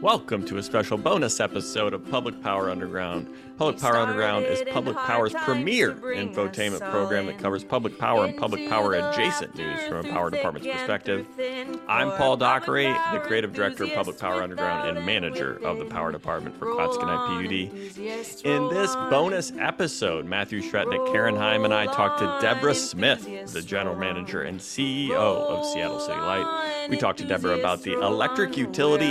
Welcome to a special bonus episode of Public Power Underground. Public Power Underground is Public Power's premier infotainment program that covers public power and public power adjacent news from a power department's perspective. I'm Paul Dockery, the creative director of Public Power Underground and manager of the power department for Clatskanie PUD. In this bonus episode, Matthew Shretnick, Karen Heim, and I talked to Deborah Smith, the general manager and CEO of Seattle City Light. We talked to Deborah about the electric utility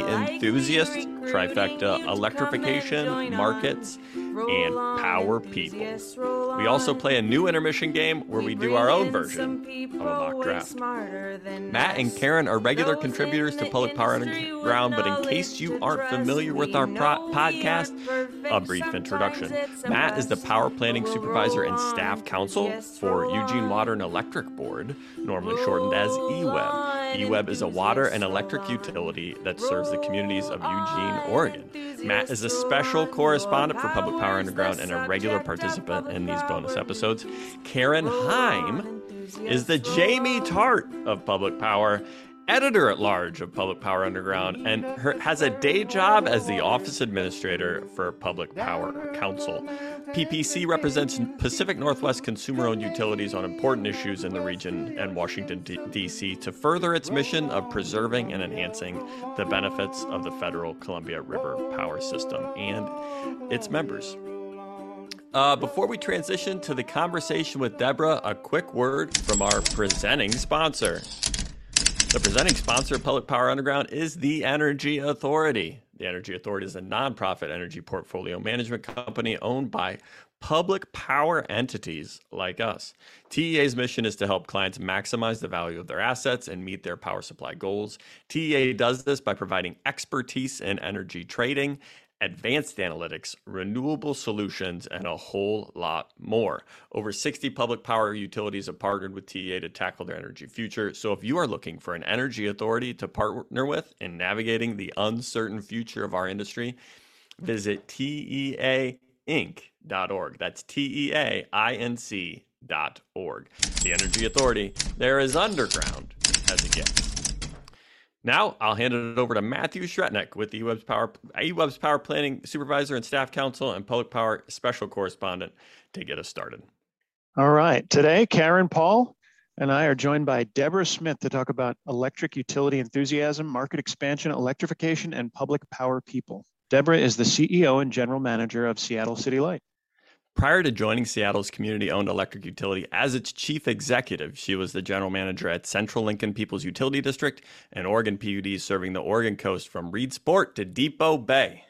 trifecta electrification, markets, and power people. We also play a new intermission game where we do our own version of a mock draft. Matt and Karen are regular contributors to Public Power Underground, but in case you aren't familiar with our pro- podcast, a brief introduction. Matt is the power planning supervisor and staff counsel for Eugene Water and Electric Board, normally shortened as EWEB. EWEB is a water and electric utility that serves the communities of Eugene, Oregon. Matt is a special correspondent for Public Power Underground and a regular participant in these bonus episodes. Karen Heim is the Jamie Tart of Public Power editor at large of Public Power Underground and her, has a day job as the office administrator for Public Power Council. PPC represents Pacific Northwest consumer owned utilities on important issues in the region and Washington, D.C. to further its mission of preserving and enhancing the benefits of the federal Columbia River power system and its members. Uh, before we transition to the conversation with Deborah, a quick word from our presenting sponsor. The presenting sponsor of Public Power Underground is the Energy Authority. The Energy Authority is a nonprofit energy portfolio management company owned by public power entities like us. TEA's mission is to help clients maximize the value of their assets and meet their power supply goals. TEA does this by providing expertise in energy trading advanced analytics, renewable solutions, and a whole lot more. Over 60 public power utilities have partnered with TEA to tackle their energy future. So if you are looking for an energy authority to partner with in navigating the uncertain future of our industry, visit TEAinc.org. That's T E A I N C.org. The Energy Authority, there is underground as it gets. Now I'll hand it over to Matthew Shretnick with the EWEB's Power, EWEB's Power Planning Supervisor and Staff Counsel and Public Power Special Correspondent to get us started. All right. Today, Karen Paul and I are joined by Deborah Smith to talk about electric utility enthusiasm, market expansion, electrification, and public power people. Deborah is the CEO and General Manager of Seattle City Light. Prior to joining Seattle's community owned electric utility as its chief executive, she was the general manager at Central Lincoln People's Utility District and Oregon PUD, serving the Oregon coast from Reedsport to Depoe Bay.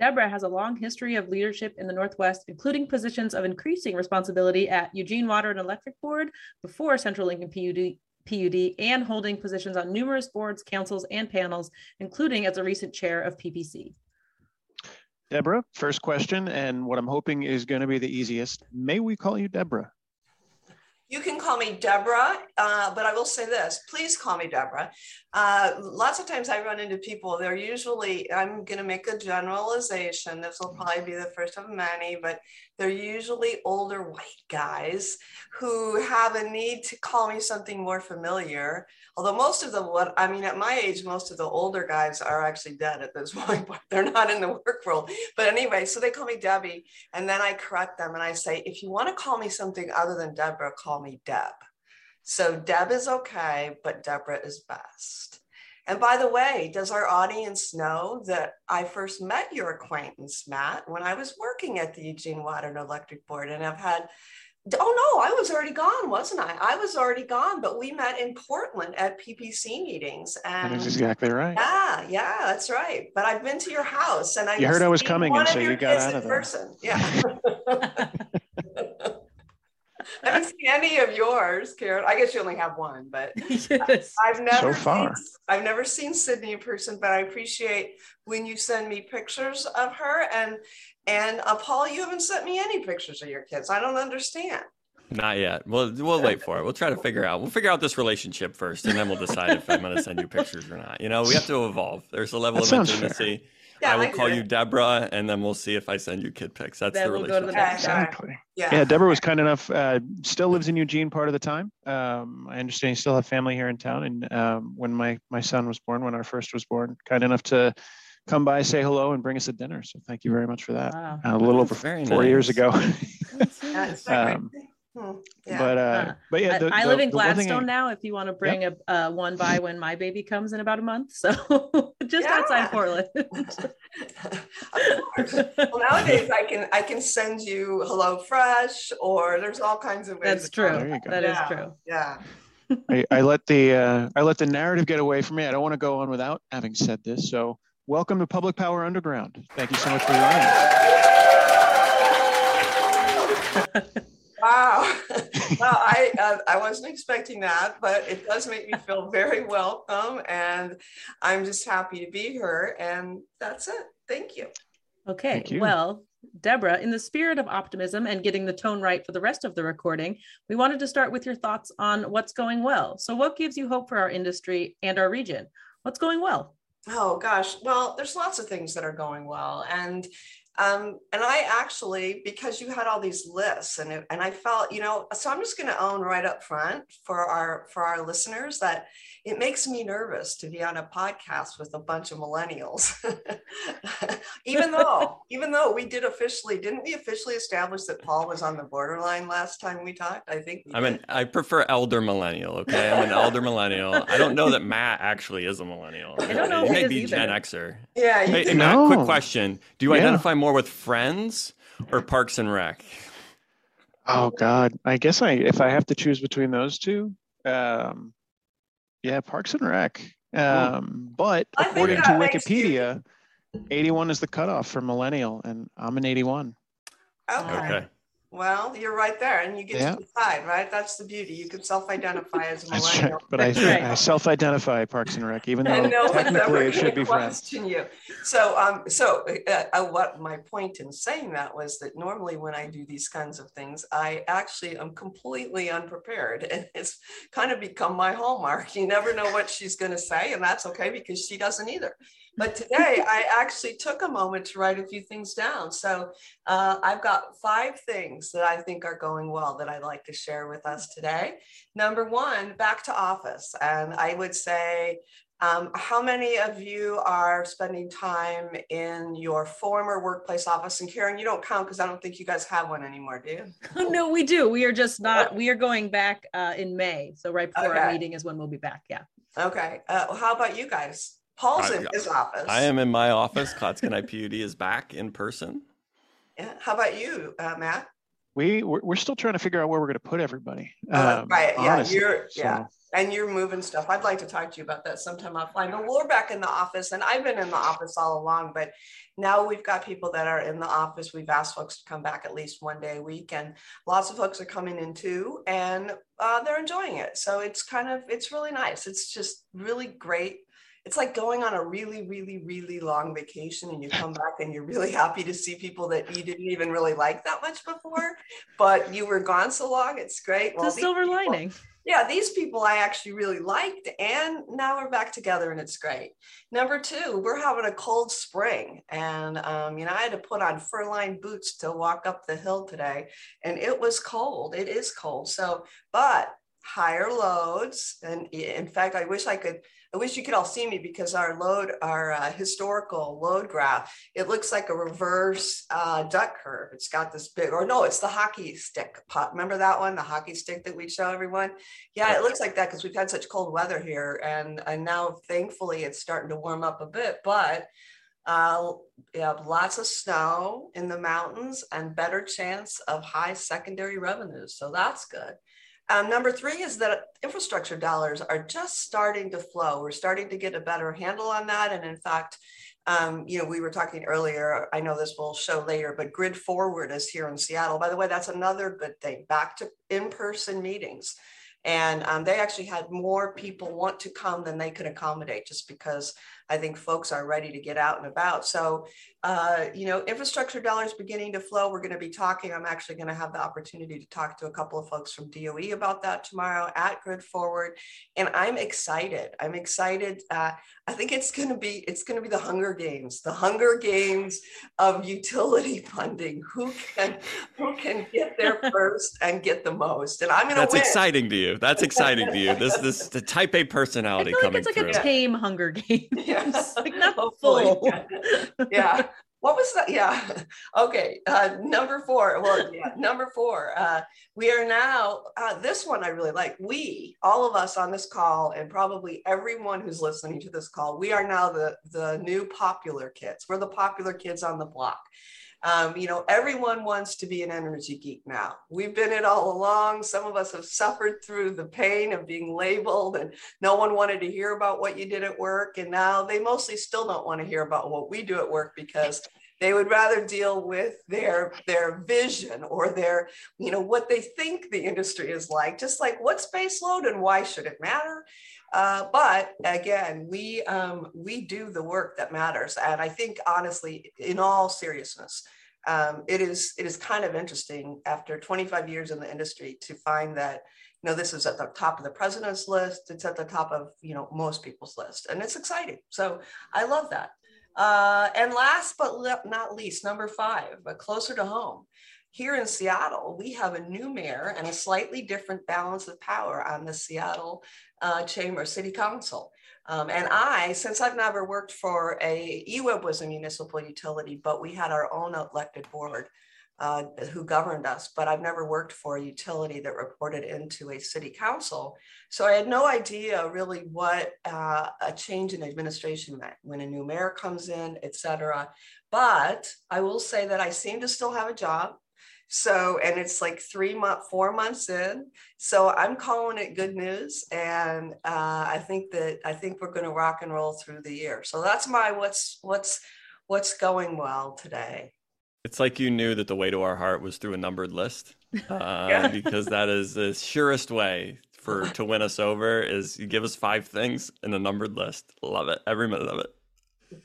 Deborah has a long history of leadership in the Northwest, including positions of increasing responsibility at Eugene Water and Electric Board before Central Lincoln PUD, PUD and holding positions on numerous boards, councils, and panels, including as a recent chair of PPC. Deborah, first question, and what I'm hoping is going to be the easiest. May we call you Deborah? You can call me Deborah, uh, but I will say this please call me Deborah. Uh, lots of times I run into people, they're usually, I'm going to make a generalization. This will probably be the first of many, but they're usually older white guys who have a need to call me something more familiar. Although most of them, what I mean, at my age, most of the older guys are actually dead at this point, but they're not in the work world. But anyway, so they call me Debbie. And then I correct them and I say, if you want to call me something other than Deborah, call me Deb. So Deb is okay, but Deborah is best. And by the way, does our audience know that I first met your acquaintance, Matt, when I was working at the Eugene Water and Electric Board and I've had Oh no, I was already gone, wasn't I? I was already gone, but we met in Portland at PPC meetings. And that's exactly right. Yeah, yeah, that's right. But I've been to your house and I You heard I was coming and so you got out of there. Person. Yeah. I haven't seen any of yours, Karen. I guess you only have one, but yes. I've never so far. Seen, I've never seen Sydney in person, but I appreciate when you send me pictures of her. And and uh, Paul, you haven't sent me any pictures of your kids. I don't understand. Not yet. We'll we'll wait for it. We'll try to figure out. We'll figure out this relationship first, and then we'll decide if I'm going to send you pictures or not. You know, we have to evolve. There's a level that of intimacy. Fair. Yeah, I will I call you Deborah, and then we'll see if I send you kid pics. That's then the we'll relationship. Go to the exactly. Yeah. yeah. Deborah was kind enough. Uh, still lives in Eugene part of the time. Um, I understand you still have family here in town. And um, when my my son was born, when our first was born, kind enough to come by, say hello, and bring us a dinner. So thank you very much for that. Wow. A little over very four years ago. That's Um, Hmm, yeah. But uh, Uh, but yeah, I, the, I the- live in the one thing Gladstone I- now. If you want to bring a uh, one by when my baby comes in about a month, so just Yeah. outside Portland. Of course. well, nowadays I can I can send you Hello Fresh, or there's all kinds of ways. That's true. There you go. That is Yeah. true. Yeah. I, I let the uh, I let the narrative get away from me. I don't want to go on without having said this. So welcome to Public Power Underground. Thank you so much for joining us. Wow. well, I uh, I wasn't expecting that, but it does make me feel very welcome, and I'm just happy to be here. And that's it. Thank you. Okay. Thank you. Well, Deborah, in the spirit of optimism and getting the tone right for the rest of the recording, we wanted to start with your thoughts on what's going well. So, what gives you hope for our industry and our region? What's going well? Oh gosh, well, there's lots of things that are going well, and um, and I actually because you had all these lists, and it, and I felt you know, so I'm just going to own right up front for our for our listeners that it makes me nervous to be on a podcast with a bunch of millennials, even though even though we did officially didn't we officially establish that Paul was on the borderline last time we talked? I think I'm an did. I prefer elder millennial. Okay, I'm an elder millennial. I don't know that Matt actually is a millennial. I don't know He if may he be is Gen. Xer. yeah, you Hey, hey. Matt, No. quick question: Do you Yeah. identify more with Friends or Parks and Rec? Oh God, I guess I if I have to choose between those two, um, yeah, Parks and Rec. Um, but I according to that makes you- Wikipedia, 81 is the cutoff for millennial, and I'm an 81. Okay. Okay. Well, you're right there, and you get Yeah. to decide, right? That's the beauty. You can self-identify as a That's right. millennial. But I, right. I self-identify Parks and Rec, even though And no technically it should be gonna Friends. you. So, um, so uh, uh, what my point in saying that was that normally when I do these kinds of things, I actually am completely unprepared, and it's kind of become my hallmark. You never know what she's going to say, and that's okay because she doesn't either. But today, I actually took a moment to write a few things down. So, uh, I've got five things that I think are going well that I'd like to share with us today. Number one, back to office, and I would say um, how many of you are spending time in your former workplace office? And Karen, you don't count because I don't think you guys have one anymore, do you? no, we do. We are just not, we are going back uh, in May. So, right before our meeting is when we'll be back. Yeah. Okay. Uh, how about you guys? Paul's I- in his office. I am in my office. Clatskanie PUD is back in person. Yeah. How about you, uh, Matt? We we're, we're still trying to figure out where we're going to put everybody. Uh, um, right. Yeah. honestly. You're. Yeah. And you're moving stuff. I'd like to talk to you about that sometime offline. But we're back in the office, and I've been in the office all along. But now we've got people that are in the office. We've asked folks to come back at least one day a week, and lots of folks are coming in too, and uh, they're enjoying it. So it's kind of it's really nice. It's just really great. It's like going on a really, really, really long vacation, and you come back and you're really happy to see people that you didn't even really like that much before, but you were gone so long. It's great. It's a silver people- lining. yeah, these people I actually really liked, and now we're back together, and it's great. Number two, we're having a cold spring, and um, you know I had to put on fur-lined boots to walk up the hill today, and it was cold. It is cold. So, but higher loads, and in fact, I wish I could. I wish you could all see me because our load, our uh, historical load graph, it looks like a reverse uh, duck curve. It's got this big, or no, it's the hockey stick pot. Remember that one, the hockey stick that we show everyone? Yeah, it looks like that because we've had such cold weather here, and and now thankfully it's starting to warm up a bit. But uh, you have lots of snow in the mountains and better chance of high secondary revenues, so that's good. Um, number three is that infrastructure dollars are just starting to flow. We're starting to get a better handle on that, and in fact. Um, you know, we were talking earlier. I know this will show later, but Grid Forward is here in Seattle. By the way, that's another good thing. Back to in-person meetings and um, they actually had more people want to come than they could accommodate just because i think folks are ready to get out and about so uh, you know infrastructure dollars beginning to flow we're going to be talking i'm actually going to have the opportunity to talk to a couple of folks from DOE about that tomorrow at grid forward and i'm excited i'm excited uh, i think it's going to be it's going to be the hunger games the hunger games of utility funding who can who can get there first and get the most and i'm going to That's win exciting to you. That's exciting to you. This this the type A personality feel like coming it's like through. a tame Hunger Games. Yes. like not Hopefully. full. yeah. Okay. Uh, number four. Well, yeah, number four. Uh, we are now, uh, this one I really like. We, all of us on this call, and probably everyone who's listening to this call, we are now the, the new popular kids. We're the popular kids on the block. Um, you know, everyone wants to be an energy geek now. We've been it all along. Some of us have suffered through the pain of being labeled, and no one wanted to hear about what you did at work. And now they mostly still don't want to hear about what we do at work because they would rather deal with their their vision or their you know what they think the industry is like just like what's base load and why should it matter uh, but again, we um, we do the work that matters, and I think honestly, in all seriousness, um, it is it is kind of interesting after 25 years in the industry to find that you know this is at the top of the president's list. It's at the top of you know most people's list, and it's exciting. So I love that. Uh, and last but not least, number five, but closer to home. Here in Seattle, we have a new mayor and a slightly different balance of power on the Seattle uh, Chamber City Council. Um, and I, since I've never worked for a, EWEB was a municipal utility, but we had our own elected board uh, who governed us, but I've never worked for a utility that reported into a city council. So I had no idea really what uh, a change in administration meant when a new mayor comes in, et cetera. But I will say that I seem to still have a job. So, and it's like three month, four months in. So I'm calling it good news. And uh, I think that, I think we're going to rock and roll through the year. So that's my, what's, what's, what's going well today. It's like you knew that the way to our heart was through a numbered list, uh, yeah. because that is the surest way for to win us over. Is you give us five things in a numbered list. Love it, every minute of it.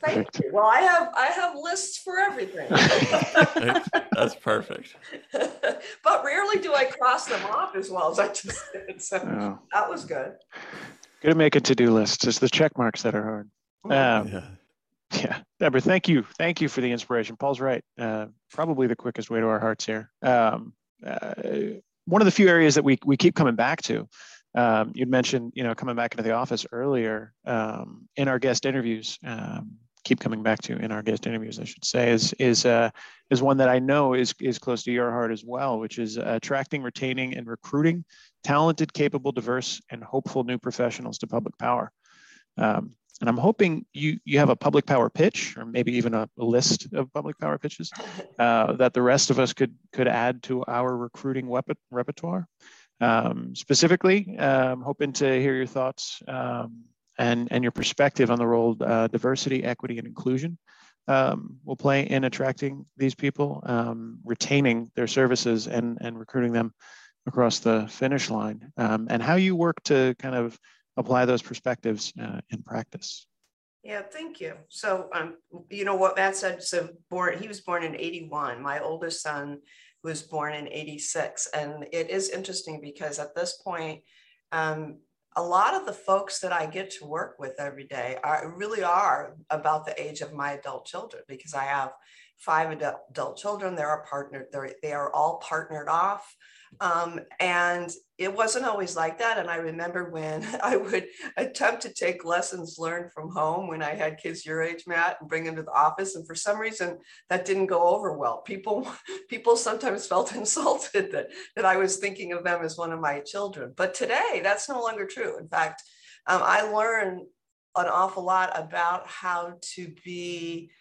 Thank you. Well, I have I have lists for everything. That's perfect. but rarely do I cross them off as well as I just did. So oh. that was good. Good to make a to-do list. It's the check marks that are hard. Um, yeah. Yeah, Deborah, thank you. Thank you for the inspiration. Paul's right. Uh, probably the quickest way to our hearts here. Um, uh, one of the few areas that we, we keep coming back to um, you'd mentioned, you know, coming back into the office earlier um, in our guest interviews. Um, keep coming back to in our guest interviews, I should say, is is uh, is one that I know is is close to your heart as well, which is attracting, retaining, and recruiting talented, capable, diverse, and hopeful new professionals to public power. Um, and I'm hoping you you have a public power pitch, or maybe even a, a list of public power pitches uh, that the rest of us could could add to our recruiting weapon, repertoire. Um, specifically, um, hoping to hear your thoughts um, and, and your perspective on the role uh, diversity, equity, and inclusion um, will play in attracting these people, um, retaining their services, and, and recruiting them across the finish line, um, and how you work to kind of apply those perspectives uh, in practice. Yeah, thank you. So, um, you know what Matt said. So, born he was born in '81. My oldest son was born in 86. And it is interesting because at this point, um, a lot of the folks that I get to work with every day are really are about the age of my adult children because I have five adult children. They're partnered. They are all partnered off. Um, and it wasn't always like that. And I remember when I would attempt to take lessons learned from home when I had kids your age, Matt, and bring them to the office. And for some reason, that didn't go over well. People, people sometimes felt insulted that, that I was thinking of them as one of my children. But today, that's no longer true. In fact, um, I learned an awful lot about how to be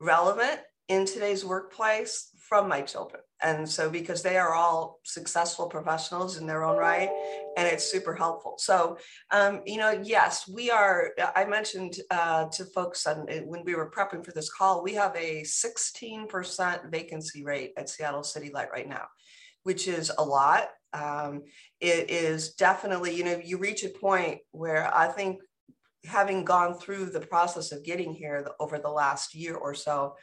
relevant in today's workplace from my children. And so, because they are all successful professionals in their own right, and it's super helpful. So, um, you know, yes, we are. I mentioned uh, to folks on, when we were prepping for this call, we have a 16% vacancy rate at Seattle City Light right now, which is a lot. Um, it is definitely, you know, you reach a point where I think having gone through the process of getting here over the last year or so,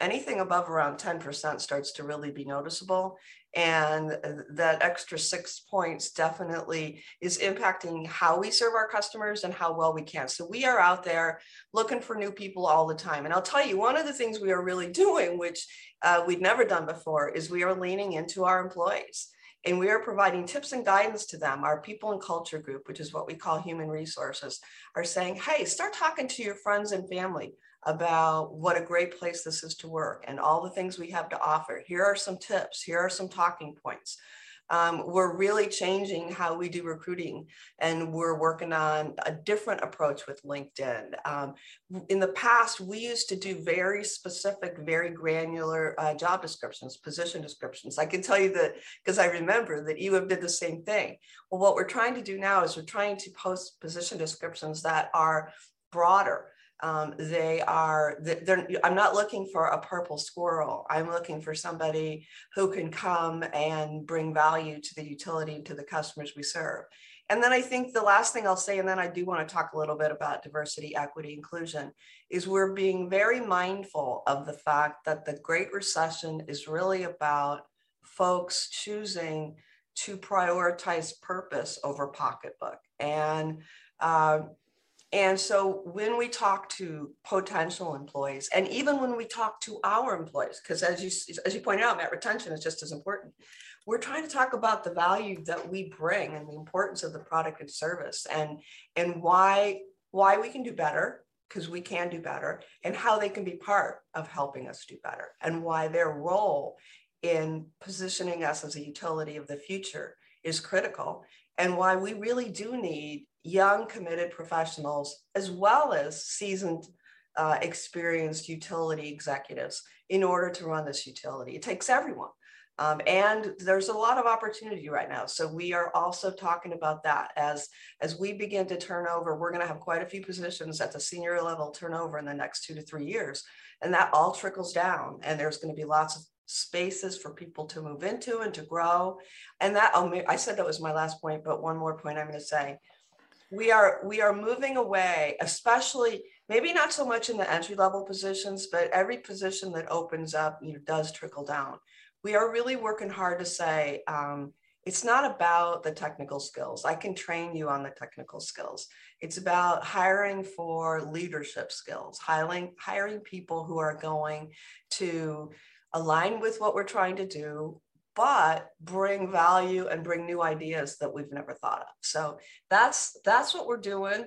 anything above around 10% starts to really be noticeable. And that extra six points definitely is impacting how we serve our customers and how well we can. So we are out there looking for new people all the time. And I'll tell you, one of the things we are really doing, which uh, we've never done before, is we are leaning into our employees and we are providing tips and guidance to them. Our people and culture group, which is what we call human resources, are saying, hey, start talking to your friends and family about what a great place this is to work and all the things we have to offer. Here are some tips, here are some talking points. Um, we're really changing how we do recruiting and we're working on a different approach with LinkedIn. Um, in the past, we used to do very specific, very granular uh, job descriptions, position descriptions. I can tell you that because I remember that you have did the same thing. Well, what we're trying to do now is we're trying to post position descriptions that are broader um, they are they're i'm not looking for a purple squirrel. I'm looking for somebody who can come and bring value to the utility to the customers we serve. And then i think the last thing i'll say and then i do want to talk a little bit about diversity equity inclusion is we're being very mindful of the fact that the great recession is really about folks choosing to prioritize purpose over pocketbook. And uh, and so when we talk to potential employees, and even when we talk to our employees, because as you as you pointed out, Matt, retention is just as important. We're trying to talk about the value that we bring and the importance of the product and service, and and why why we can do better because we can do better, and how they can be part of helping us do better, and why their role in positioning us as a utility of the future is critical, and why we really do need young, committed professionals, as well as seasoned, uh, experienced utility executives in order to run this utility. It takes everyone. Um, and there's a lot of opportunity right now. So we are also talking about that as, as we begin to turn over, we're going to have quite a few positions at the senior level turnover in the next two to three years. And that all trickles down. And there's going to be lots of spaces for people to move into and to grow. And that, oh, I said that was my last point, but one more point I'm going to say. We are we are moving away especially maybe not so much in the entry level positions but every position that opens up you know does trickle down. We are really working hard to say um, it's not about the technical skills. I can train you on the technical skills. It's about hiring for leadership skills hiring hiring people who are going to align with what we're trying to do but bring value and bring new ideas that we've never thought of. So that's that's what we're doing.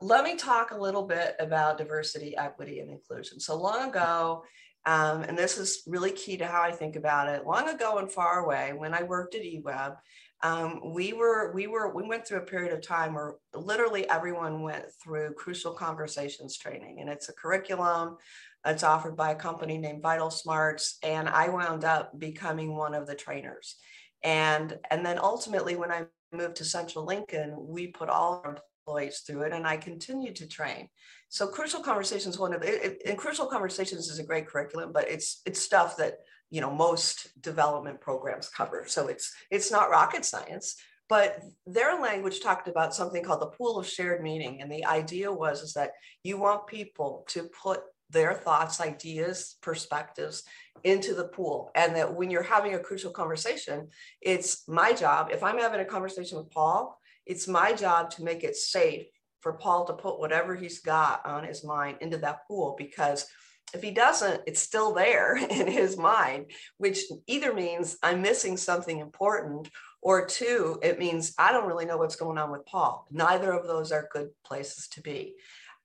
Let me talk a little bit about diversity, equity, and inclusion. So long ago, um, and this is really key to how I think about it. Long ago and far away, when I worked at eWeb, um, we were we were we went through a period of time where literally everyone went through crucial conversations training, and it's a curriculum it's offered by a company named Vital Smarts, and I wound up becoming one of the trainers. And and then ultimately, when I moved to Central Lincoln, we put all our employees through it, and I continued to train. So Crucial Conversations, one of it, and Crucial Conversations is a great curriculum, but it's it's stuff that you know most development programs cover. So it's it's not rocket science, but their language talked about something called the pool of shared meaning and the idea was is that you want people to put their thoughts, ideas, perspectives into the pool. And that when you're having a crucial conversation, it's my job. If I'm having a conversation with Paul, it's my job to make it safe for Paul to put whatever he's got on his mind into that pool because if he doesn't, it's still there in his mind, which either means I'm missing something important, or two, it means I don't really know what's going on with Paul. Neither of those are good places to be.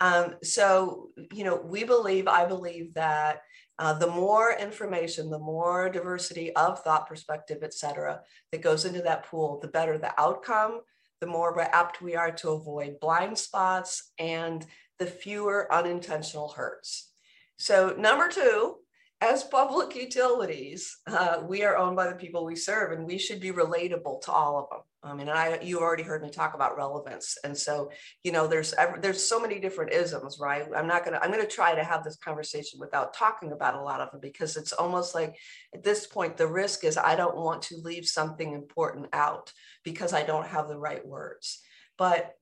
Um, so, you know, we believe, I believe that uh, the more information, the more diversity of thought perspective, et cetera, that goes into that pool, the better the outcome, the more apt we are to avoid blind spots and the fewer unintentional hurts. So number two, as public utilities, uh, we are owned by the people we serve, and we should be relatable to all of them. I mean, I you already heard me talk about relevance, and so you know, there's there's so many different isms, right? I'm not gonna I'm gonna try to have this conversation without talking about a lot of them because it's almost like at this point the risk is I don't want to leave something important out because I don't have the right words. But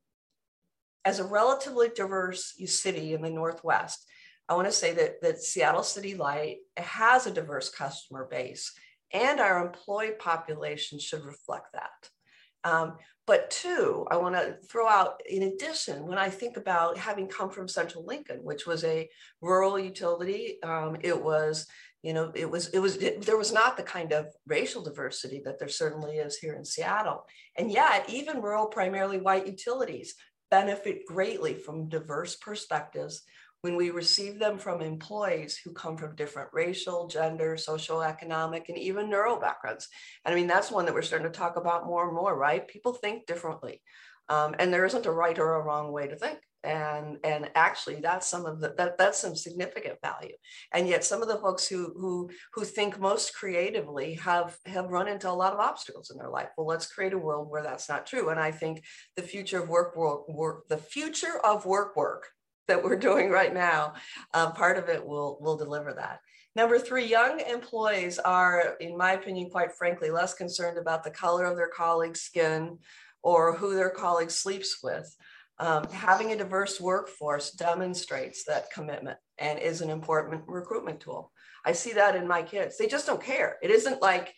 as a relatively diverse city in the Northwest, I want to say that, that Seattle City Light has a diverse customer base and our employee population should reflect that. Um, but two, I want to throw out in addition, when I think about having come from Central Lincoln, which was a rural utility, um, it was, you know, it was, it was, it, there was not the kind of racial diversity that there certainly is here in Seattle. And yet, even rural, primarily white utilities benefit greatly from diverse perspectives when we receive them from employees who come from different racial, gender, social, economic, and even neuro backgrounds. And I mean, that's one that we're starting to talk about more and more, right? People think differently. Um, and there isn't a right or a wrong way to think and and actually that's some of the that, that's some significant value and yet some of the folks who who who think most creatively have have run into a lot of obstacles in their life well let's create a world where that's not true and i think the future of work work, work the future of work work that we're doing right now uh, part of it will will deliver that Number three, young employees are, in my opinion, quite frankly, less concerned about the color of their colleagues' skin or who their colleague sleeps with. Um, having a diverse workforce demonstrates that commitment and is an important recruitment tool. I see that in my kids. They just don't care. It isn't like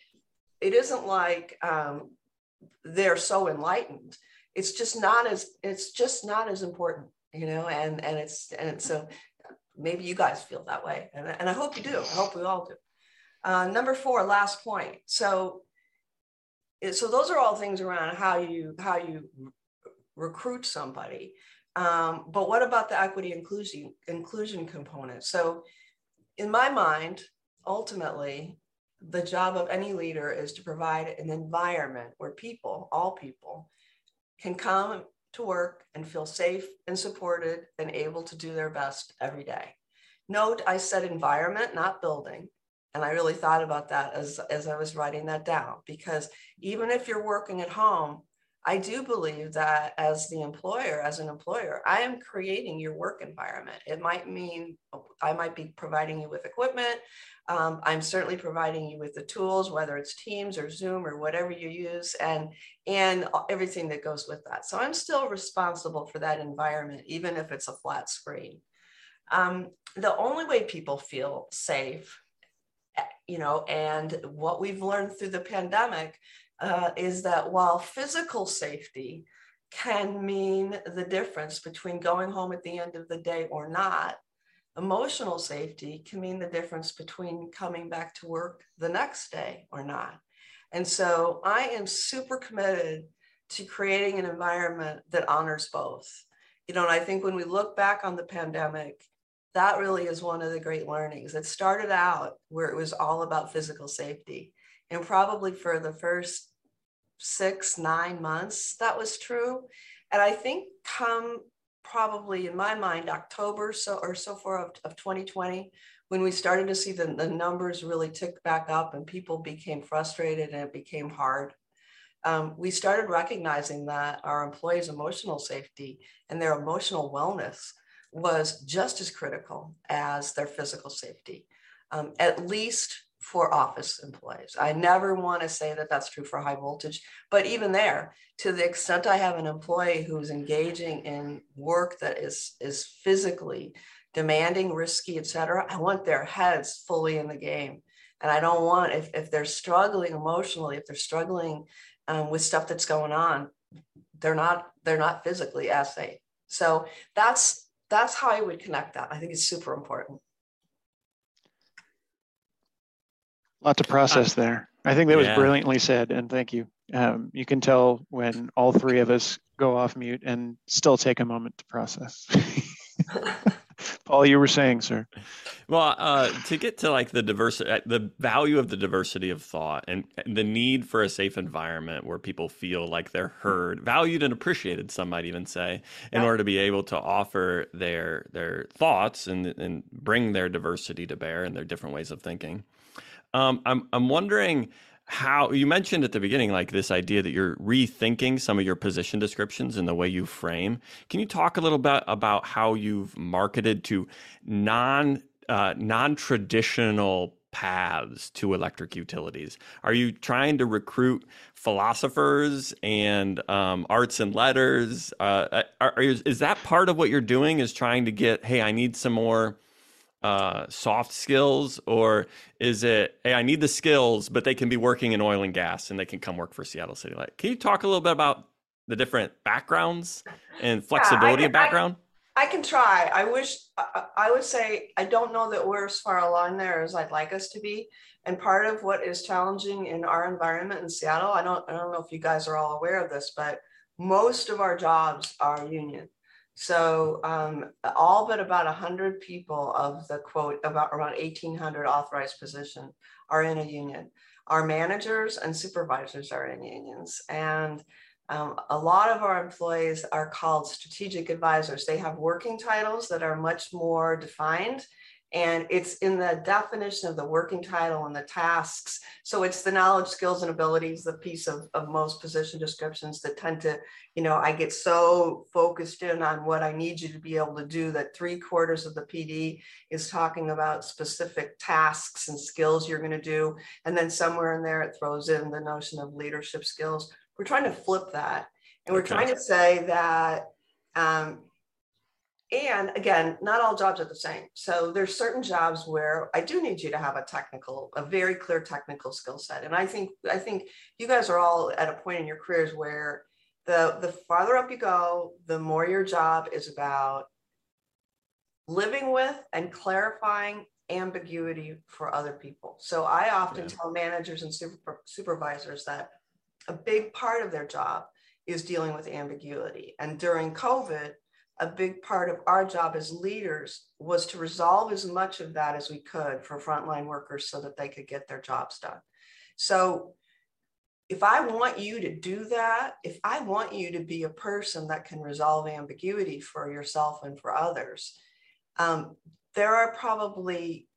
it isn't like um, they're so enlightened. It's just not as it's just not as important, you know. And and it's and so maybe you guys feel that way, and, and I hope you do. I hope we all do. Uh, number four, last point. So so those are all things around how you how you recruit somebody. Um, but what about the equity inclusion inclusion component? So, in my mind, ultimately, the job of any leader is to provide an environment where people, all people, can come to work and feel safe and supported and able to do their best every day. Note I said environment, not building. And I really thought about that as, as I was writing that down because even if you're working at home, I do believe that as the employer, as an employer, I am creating your work environment. It might mean I might be providing you with equipment. Um, I'm certainly providing you with the tools, whether it's Teams or Zoom or whatever you use, and and everything that goes with that. So I'm still responsible for that environment, even if it's a flat screen. Um, the only way people feel safe, eh, you know, and what we've learned through the pandemic uh, is that while physical safety can mean the difference between going home at the end of the day or not, emotional safety can mean the difference between coming back to work the next day or not. And so I am super committed to creating an environment that honors both. You know, and I think when we look back on the pandemic, that really is one of the great learnings. It started out where it was all about physical safety. And probably for the first six, nine months, that was true. And I think come probably in my mind, October so or so far of, of 2020, when we started to see the, the numbers really tick back up and people became frustrated and it became hard. Um, we started recognizing that our employees' emotional safety and their emotional wellness was just as critical as their physical safety, um, at least for office employees. I never want to say that that's true for high voltage, but even there, to the extent I have an employee who's engaging in work that is, is physically demanding, risky, et cetera, I want their heads fully in the game. And I don't want, if, if they're struggling emotionally, if they're struggling um, with stuff that's going on, they're not, they're not physically as safe. So that's, that's how I would connect that. I think it's super important. A lot to process there. I think that was yeah. brilliantly said, and thank you. Um, you can tell when all three of us go off mute and still take a moment to process. Paul, you were saying, sir. Well, uh, to get to like the diversity, uh, the value of the diversity of thought, and the need for a safe environment where people feel like they're heard, valued, and appreciated. Some might even say, in yeah. order to be able to offer their their thoughts and and bring their diversity to bear and their different ways of thinking. Um, I'm I'm wondering how you mentioned at the beginning like this idea that you're rethinking some of your position descriptions and the way you frame. Can you talk a little bit about how you've marketed to non uh, non traditional paths to electric utilities? Are you trying to recruit philosophers and um, arts and letters? Uh, are, are, is that part of what you're doing? Is trying to get, hey, I need some more uh, soft skills, or is it, hey, I need the skills, but they can be working in oil and gas and they can come work for Seattle City Light? Can you talk a little bit about the different backgrounds and flexibility yeah, I, of background? I, I, can try. I wish I, I would say I don't know that we're as far along there as I'd like us to be. And part of what is challenging in our environment in Seattle, I don't, I don't know if you guys are all aware of this, but most of our jobs are union. So um, all but about 100 people of the quote, about around 1,800 authorized position are in a union. Our managers and supervisors are in unions. And um, a lot of our employees are called strategic advisors. They have working titles that are much more defined and it's in the definition of the working title and the tasks. So it's the knowledge, skills, and abilities, the piece of, of most position descriptions that tend to, you know, I get so focused in on what I need you to be able to do that three quarters of the PD is talking about specific tasks and skills you're going to do. And then somewhere in there, it throws in the notion of leadership skills. We're trying to flip that. And we're okay. trying to say that um, and again not all jobs are the same. So there's certain jobs where i do need you to have a technical a very clear technical skill set. And i think i think you guys are all at a point in your careers where the the farther up you go the more your job is about living with and clarifying ambiguity for other people. So i often yeah. tell managers and super, supervisors that a big part of their job is dealing with ambiguity. And during covid a big part of our job as leaders was to resolve as much of that as we could for frontline workers so that they could get their jobs done. So if I want you to do that, if I want you to be a person that can resolve ambiguity for yourself and for others, um, there are probably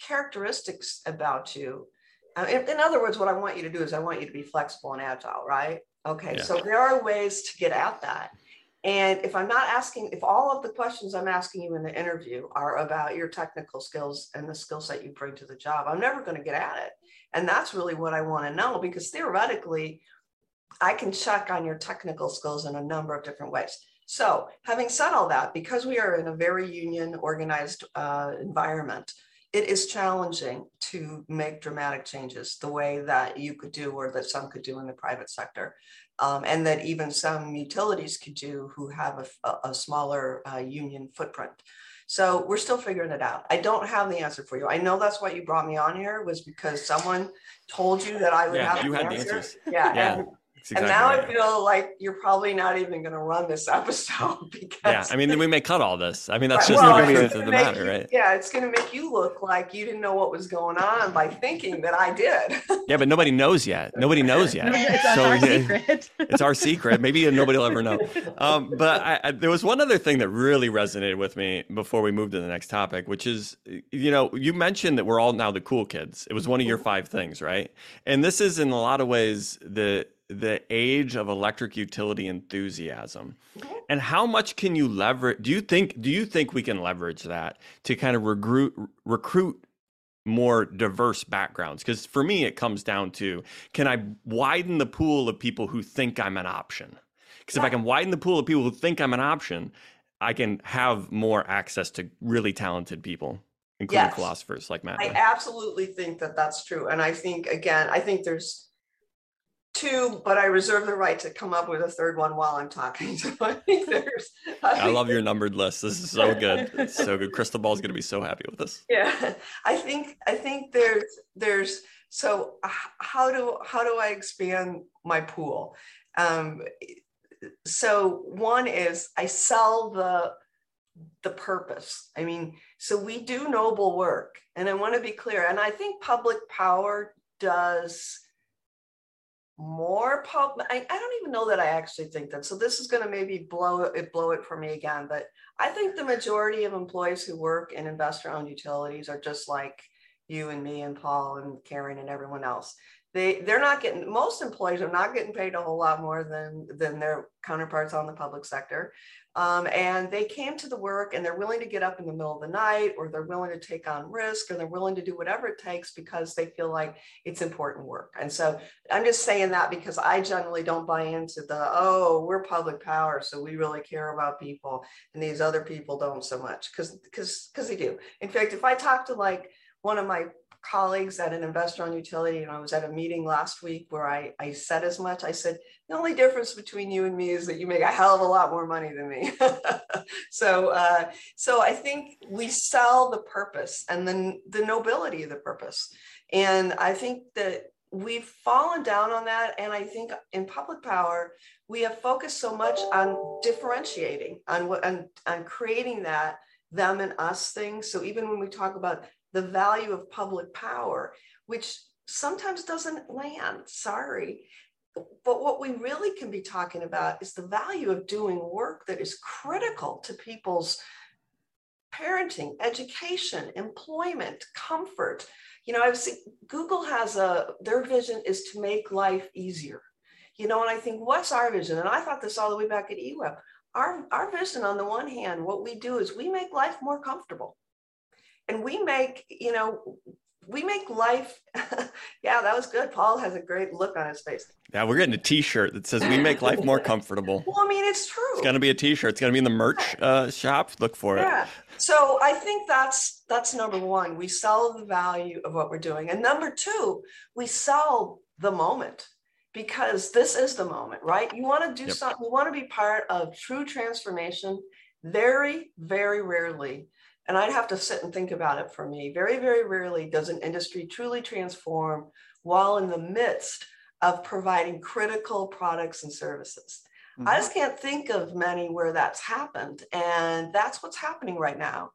characteristics about you. Uh, in, in, other words, what I want you to do is I want you to be flexible and agile, right? Okay, yeah. so there are ways to get at that. And if I'm not asking, if all of the questions I'm asking you in the interview are about your technical skills and the skill set you bring to the job, I'm never going to get at it. And that's really what I want to know because theoretically, I can check on your technical skills in a number of different ways. So, having said all that, because we are in a very union organized uh, environment, it is challenging to make dramatic changes the way that you could do or that some could do in the private sector um, and that even some utilities could do who have a, a smaller uh, union footprint. So we're still figuring it out. I don't have the answer for you. I know that's why you brought me on here was because someone told you that I would yeah, have you the had answer. the answers. Yeah. yeah. And, Exactly and now right. I feel like you're probably not even going to run this episode because yeah, I mean, then we may cut all this. I mean, that's right. just well, the truth of the matter, you, right? Yeah, it's going to make you look like you didn't know what was going on by thinking that I did. yeah, but nobody knows yet. Nobody knows yet. it's so, our secret. it's our secret. Maybe nobody will ever know. Um, but I, I, there was one other thing that really resonated with me before we moved to the next topic, which is, you know, you mentioned that we're all now the cool kids. It was one of your five things, right? And this is in a lot of ways the the age of electric utility enthusiasm. And how much can you leverage do you think do you think we can leverage that to kind of recruit recruit more diverse backgrounds? Because for me it comes down to can i widen the pool of people who think i'm an option? Because yeah. if i can widen the pool of people who think i'm an option i can have more access to really talented people including yes. philosophers like matt i absolutely think that that's true. And i think again i think there's two, but I reserve the right to come up with a third one while I'm talking. So I think there's. I, I love your numbered list. This is so good. It's so good. Crystal Ball's going to be so happy with this. Yeah, I think I think there's there's so how do how do I expand my pool? Um, so one is I sell the the purpose. I mean, so we do noble work, and I want to be clear. And I think public power does more pub I, I don't even know that i actually think that so this is going to maybe blow it blow it for me again but i think the majority of employees who work in investor owned utilities are just like you and me and paul and karen and everyone else. They they're not getting most employees are not getting paid a whole lot more than than their counterparts on the public sector um, and they came to the work and they're willing to get up in the middle of the night or they're willing to take on risk or they're willing to do whatever it takes because they feel like it's important work. And so i'm just saying that because i generally don't buy into the oh we're public power so we really care about people and these other people don't so much. Because because because they do. In fact if i talk to like one of my colleagues at an investor owned utility, and I was at a meeting last week where I, I said as much. I said, the only difference between you and me is that you make a hell of a lot more money than me. so, uh, so I think we sell the purpose and then the nobility of the purpose. And I think that we've fallen down on that. And I think in public power, we have focused so much on differentiating, on what, on, on creating that them and us thing. So even when we talk about the value of public power, which sometimes doesn't land, sorry. But what we really can be talking about is the value of doing work that is critical to people's parenting, education, employment, comfort. You know, I've seen Google has a, their vision is to make life easier. You know, and I think, what's our vision? And I thought this all the way back at eWeb. Our, our vision, on the one hand, what we do is we make life more comfortable. And we make, you know, we make life yeah that was good. Paul has a great look on his face. Yeah we're getting a t-shirt that says we make life more comfortable. Well i mean it's true. It's going to be a t-shirt. It's going to be in the merch uh, shop. Look for yeah. it so i think that's that's number one. We sell the value of what we're doing. And number two we sell the moment because this is the moment right? You want to do yep. something you want to be part of true transformation very very rarely and I'd have to sit and think about it for me. Very, very rarely does an industry truly transform while in the midst of providing critical products and services. Mm-hmm. I just can't think of many where that's happened. And that's what's happening right now.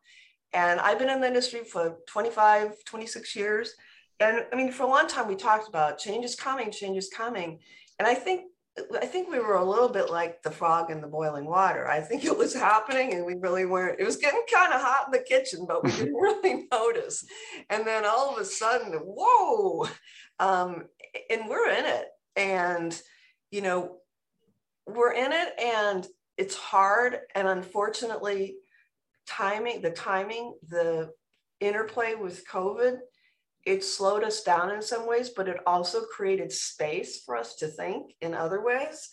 And I've been in the industry for 25, 26 years. And I mean, for a long time, we talked about change is coming, change is coming. And I think I think we were a little bit like the frog in the boiling water. I think it was happening and we really weren't, it was getting kind of hot in the kitchen, but we didn't really notice. And then all of a sudden, whoa, um, and we're in it. And, you know, we're in it and it's hard. And unfortunately, timing, the timing, the interplay with COVID it slowed us down in some ways, but it also created space for us to think in other ways.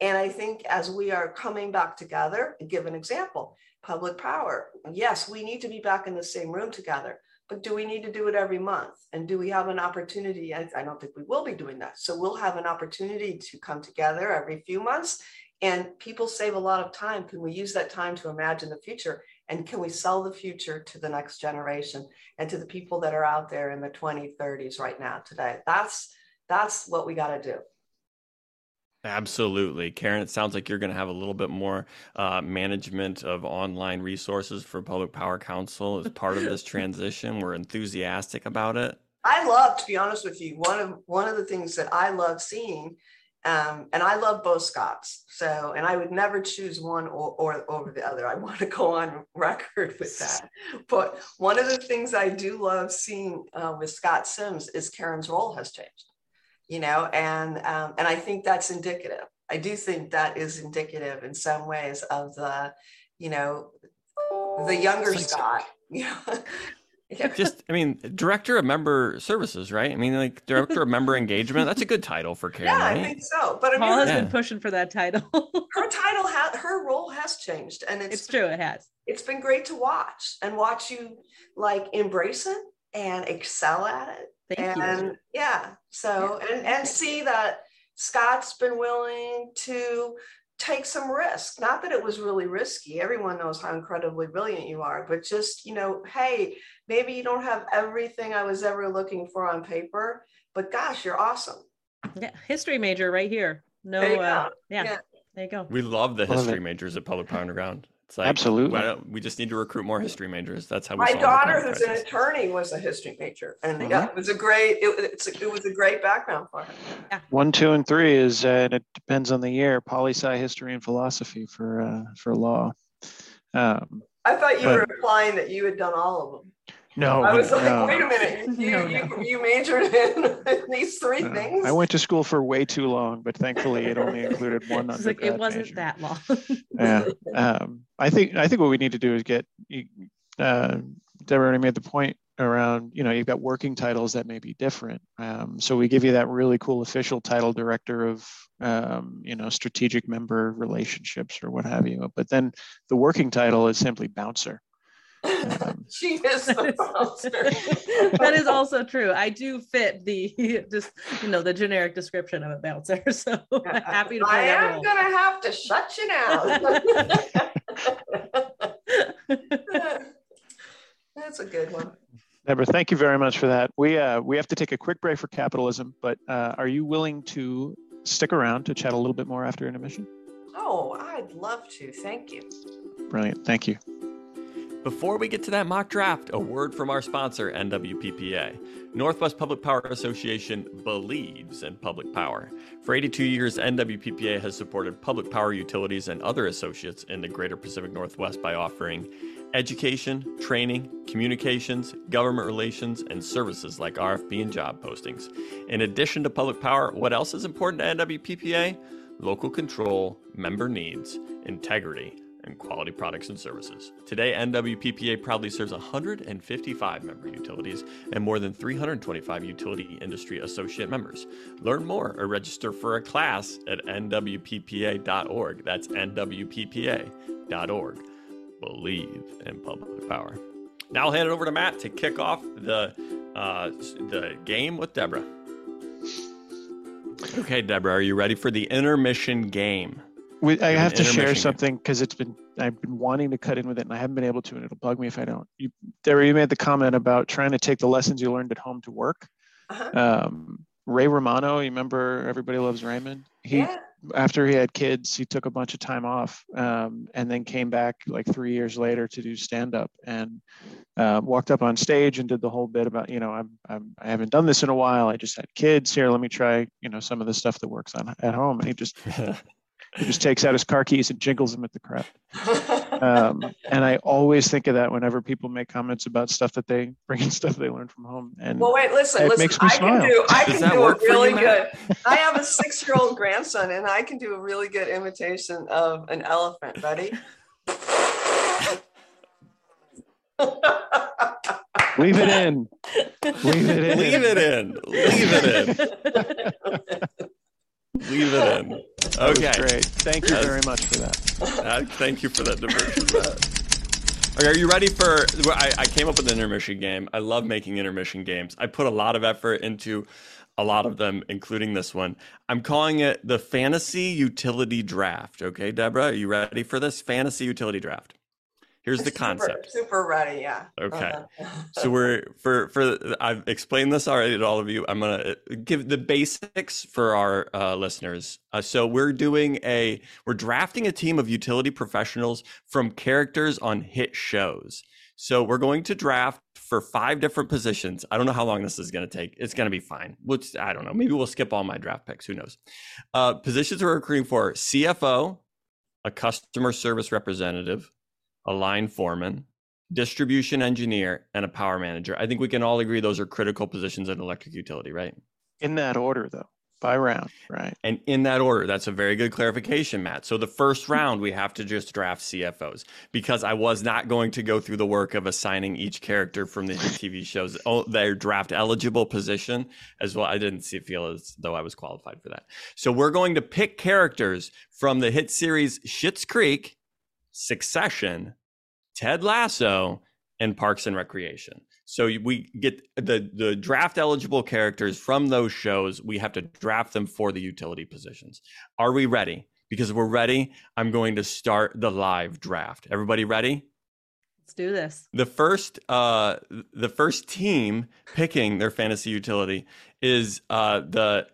And I think as we are coming back together, give an example public power. Yes, we need to be back in the same room together, but do we need to do it every month? And do we have an opportunity? I, I don't think we will be doing that. So we'll have an opportunity to come together every few months. And people save a lot of time. Can we use that time to imagine the future? And can we sell the future to the next generation and to the people that are out there in the 2030s right now today that's that's what we got to do Absolutely. Karen, it sounds like you're going to have a little bit more uh, management of online resources for Public Power Council as part of this transition. We're enthusiastic about it. I love, to be honest with you, one of one of the things that I love seeing um, and I love both Scotts. So, and I would never choose one or, or, over the other. I want to go on record with that. But one of the things I do love seeing uh, with Scott Simms is Karen's role has changed, you know, and um, and I think that's indicative. I do think that is indicative in some ways of the, you know, the younger Scott. You know. Just, I mean, director of member services, right? I mean, like director of member engagement. That's a good title for Karen. Yeah, right? I think so. But I mean, Paul has yeah. been pushing for that title. her title has, her role has changed, and it's, it's true. It has. It's been great to watch and watch you like embrace it and excel at it. Thank and you. yeah, so and and see that Scott's been willing to take some risk. Not that it was really risky. Everyone knows how incredibly brilliant you are, but just, you know, hey, maybe you don't have everything I was ever looking for on paper, but gosh, you're awesome. Yeah, history major right here. No, uh, yeah, yeah, there you go. We love the history love majors at Public Power Underground. It's like, Absolutely. we just need to recruit more history majors. That's how we. My daughter, who's an attorney, was a history major, and mm-hmm. yeah, it was a great. It, a, it was a great background for her. Yeah. One, two, and three is, uh, and it depends on the year. Poli sci history and philosophy for uh, for law. Um, I thought you but, were implying that you had done all of them. No, I was like, no. wait a minute, you, no, no. you, you majored in these three no. things. I went to school for way too long, but thankfully it only included one undergrad. Like it wasn't major. that long. yeah, um, I think I think what we need to do is get. Uh, Deborah already made the point around you know you've got working titles that may be different um, so we give you that really cool official title director of um, you know strategic member relationships or what have you but then the working title is simply bouncer she is the bouncer. that is also true. I do fit the just you know the generic description of a bouncer. So I'm happy to play I am role. gonna have to shut you down. That's a good one. Deborah, thank you very much for that. We uh, we have to take a quick break for capitalism, but uh, are you willing to stick around to chat a little bit more after intermission? Oh, I'd love to. Thank you. Brilliant. Thank you. Before we get to that mock draft, a word from our sponsor, NWPPA. Northwest Public Power Association believes in public power. For 82 years, NWPPA has supported public power utilities and other associates in the greater Pacific Northwest by offering education, training, communications, government relations, and services like RFP and job postings. In addition to public power, what else is important to NWPPA? Local control, member needs, integrity, quality products and services. Today, NWPPA proudly serves 155 member utilities and more than 325 utility industry associate members. Learn more or register for a class at nwppa.org. That's nwppa.org believe in public power. Now I'll hand it over to Matt to kick off the uh, the game with Deborah. Okay, Deborah, are you ready for the intermission game? We, I have to share something because it's been I've been wanting to cut in with it and I haven't been able to, and it'll bug me if I don't. You, Deborah, you made the comment about trying to take the lessons you learned at home to work. Uh-huh. Um, Ray Romano, you remember Everybody Loves Raymond? He yeah after he had kids, he took a bunch of time off um, and then came back like three years later to do stand up and uh, walked up on stage and did the whole bit about, you know, I'm, I'm, I haven't done this in a while. I just had kids here. Let me try, you know, some of the stuff that works on at home. And he just He just takes out his car keys and jingles them at the crowd. Um, and I always think of that whenever people make comments about stuff that they bring in stuff they learned from home. And well, wait, listen, it listen. Makes me I smile. can do, I can do a really you, good. I have a six-year-old grandson, and I can do a really good imitation of an elephant. Ready? Leave it in. Leave it in. Leave it in. Leave it in. Leave it in. Okay. Great. Thank you very much for that. Uh, thank you for that diversion. okay, are you ready for? I, I came up with an intermission game. I love making intermission games. I put a lot of effort into a lot of them, including this one. I'm calling it the Fantasy Utility Draft. Okay, Deborah, are you ready for this Fantasy Utility Draft? Here's the concept. Super, ready, yeah. Okay. so we're for for I've explained this already to all of you. I'm gonna uh, give the basics for our uh, listeners. Uh, so we're doing a we're drafting a team of utility professionals from characters on hit shows. So we're going to draft for five different positions. I don't know how long this is going to take. It's going to be fine. Which I don't know. Maybe we'll skip all my draft picks. Who knows? Uh, positions we're recruiting for: CFO, a customer service representative, a line foreman, distribution engineer, and a power manager. I think we can all agree those are critical positions in electric utility, right? In that order, though, by round, right? And in that order, that's a very good clarification, Matt. So the first hmm. round, we have to just draft CFOs because I was not going to go through the work of assigning each character from the TV shows oh, their draft eligible position as well. I didn't see, feel as though I was qualified for that. So we're going to pick characters from the hit series Schitt's Creek, Succession, Ted Lasso, and Parks and Recreation. So we get the the draft eligible characters from those shows. We have to draft them for the utility positions. Are we ready? Because if we're ready, I'm going to start the live draft. Everybody ready? Let's do this. The first uh the first team picking their fantasy utility is uh the